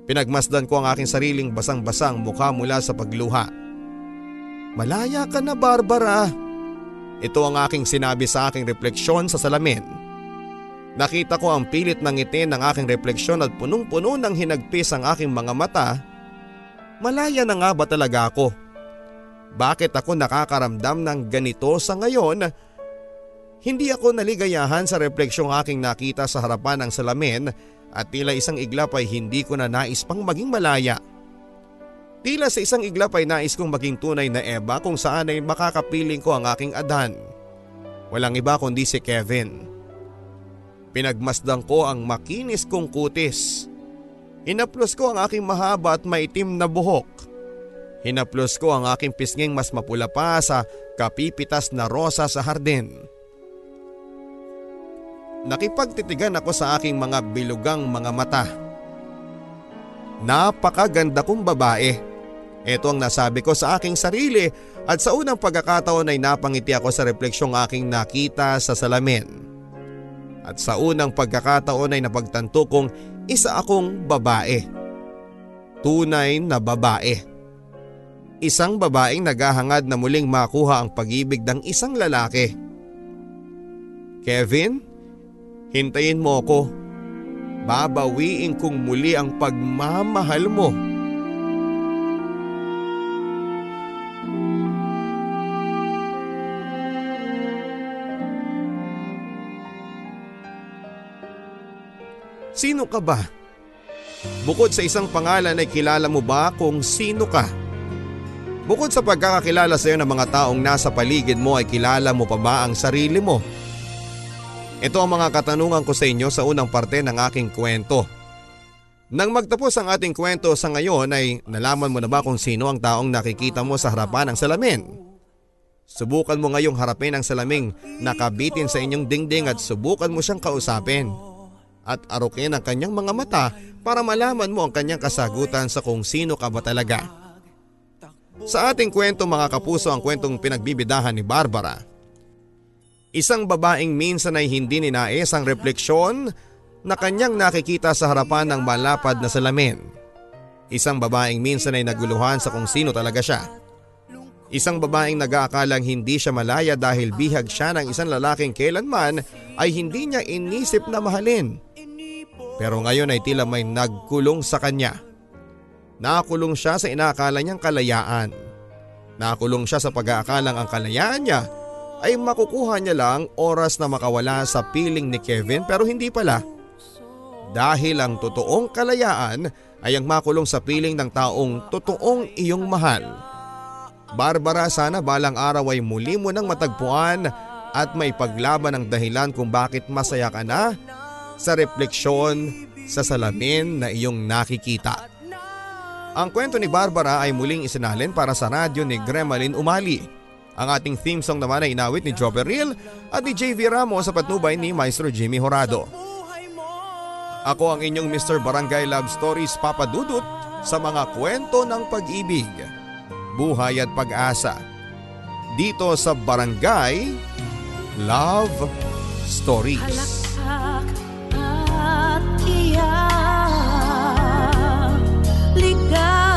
Pinagmasdan ko ang aking sariling basang-basang mukha mula sa pagluha. Malaya ka na Barbara. Ito ang aking sinabi sa aking refleksyon sa salamin. Nakita ko ang pilit ng ngiti ng aking refleksyon at punong-puno ng hinagpis ang aking mga mata. Malaya na nga ba talaga ako? Bakit ako nakakaramdam ng ganito sa ngayon? Hindi ako naligayahan sa refleksyong aking nakita sa harapan ng salamin at tila isang iglap ay hindi ko na nais pang maging malaya. Tila sa isang iglap ay nais kong maging tunay na Eva kung saan ay makakapiling ko ang aking adan. Walang iba kundi si Kevin. Pinagmasdan ko ang makinis kong kutis. Hinaplos ko ang aking mahaba at maitim na buhok. Hinaplos ko ang aking pisnging mas mapula pa sa kapipitas na rosa sa hardin. Nakipagtitigan ako sa aking mga bilugang mga mata. Napakaganda kong babae. Ito ang nasabi ko sa aking sarili at sa unang pagkakataon ay napangiti ako sa refleksyong aking nakita sa salamin. At sa unang pagkakataon ay napagtanto kong isa akong babae. Tunay na babae. Isang babaeng naghahangad na muling makuha ang pag-ibig ng isang lalaki. Kevin, hintayin mo ako. Babawiin kong muli ang pagmamahal mo. Sino ka ba? Bukod sa isang pangalan ay kilala mo ba kung sino ka? Bukod sa pagkakakilala sa iyo ng mga taong nasa paligid mo ay kilala mo pa ba ang sarili mo? Ito ang mga katanungan ko sa inyo sa unang parte ng aking kwento. Nang magtapos ang ating kwento sa ngayon ay nalaman mo na ba kung sino ang taong nakikita mo sa harapan ng salamin? Subukan mo ngayong harapin ang salaming nakabitin sa inyong dingding at subukan mo siyang kausapin at arukin ang kanyang mga mata para malaman mo ang kanyang kasagutan sa kung sino ka ba talaga. Sa ating kwento mga kapuso ang kwentong pinagbibidahan ni Barbara. Isang babaeng minsan ay hindi ninais ang refleksyon na kanyang nakikita sa harapan ng malapad na salamin. Isang babaeng minsan ay naguluhan sa kung sino talaga siya. Isang babaeng nag-aakalang hindi siya malaya dahil bihag siya ng isang lalaking kailanman ay hindi niya inisip na mahalin. Pero ngayon ay tila may nagkulong sa kanya. Nakulong siya sa inaakala niyang kalayaan. Nakulong siya sa pag-aakalang ang kalayaan niya ay makukuha niya lang oras na makawala sa piling ni Kevin pero hindi pala. Dahil ang totoong kalayaan ay ang makulong sa piling ng taong totoong iyong mahal. Barbara sana balang araw ay muli mo nang matagpuan at may paglaban ang dahilan kung bakit masaya ka na sa refleksyon sa salamin na iyong nakikita. Ang kwento ni Barbara ay muling isinalin para sa radyo ni Gremlin Umali. Ang ating theme song naman ay inawit ni Joe Berril at ni JV Ramos sa patnubay ni Maestro Jimmy Horado. Ako ang inyong Mr. Barangay Love Stories Papa Dudut sa mga kwento ng pag-ibig, buhay at pag-asa. Dito sa Barangay Love Stories. Halaksak at iyak Ligaya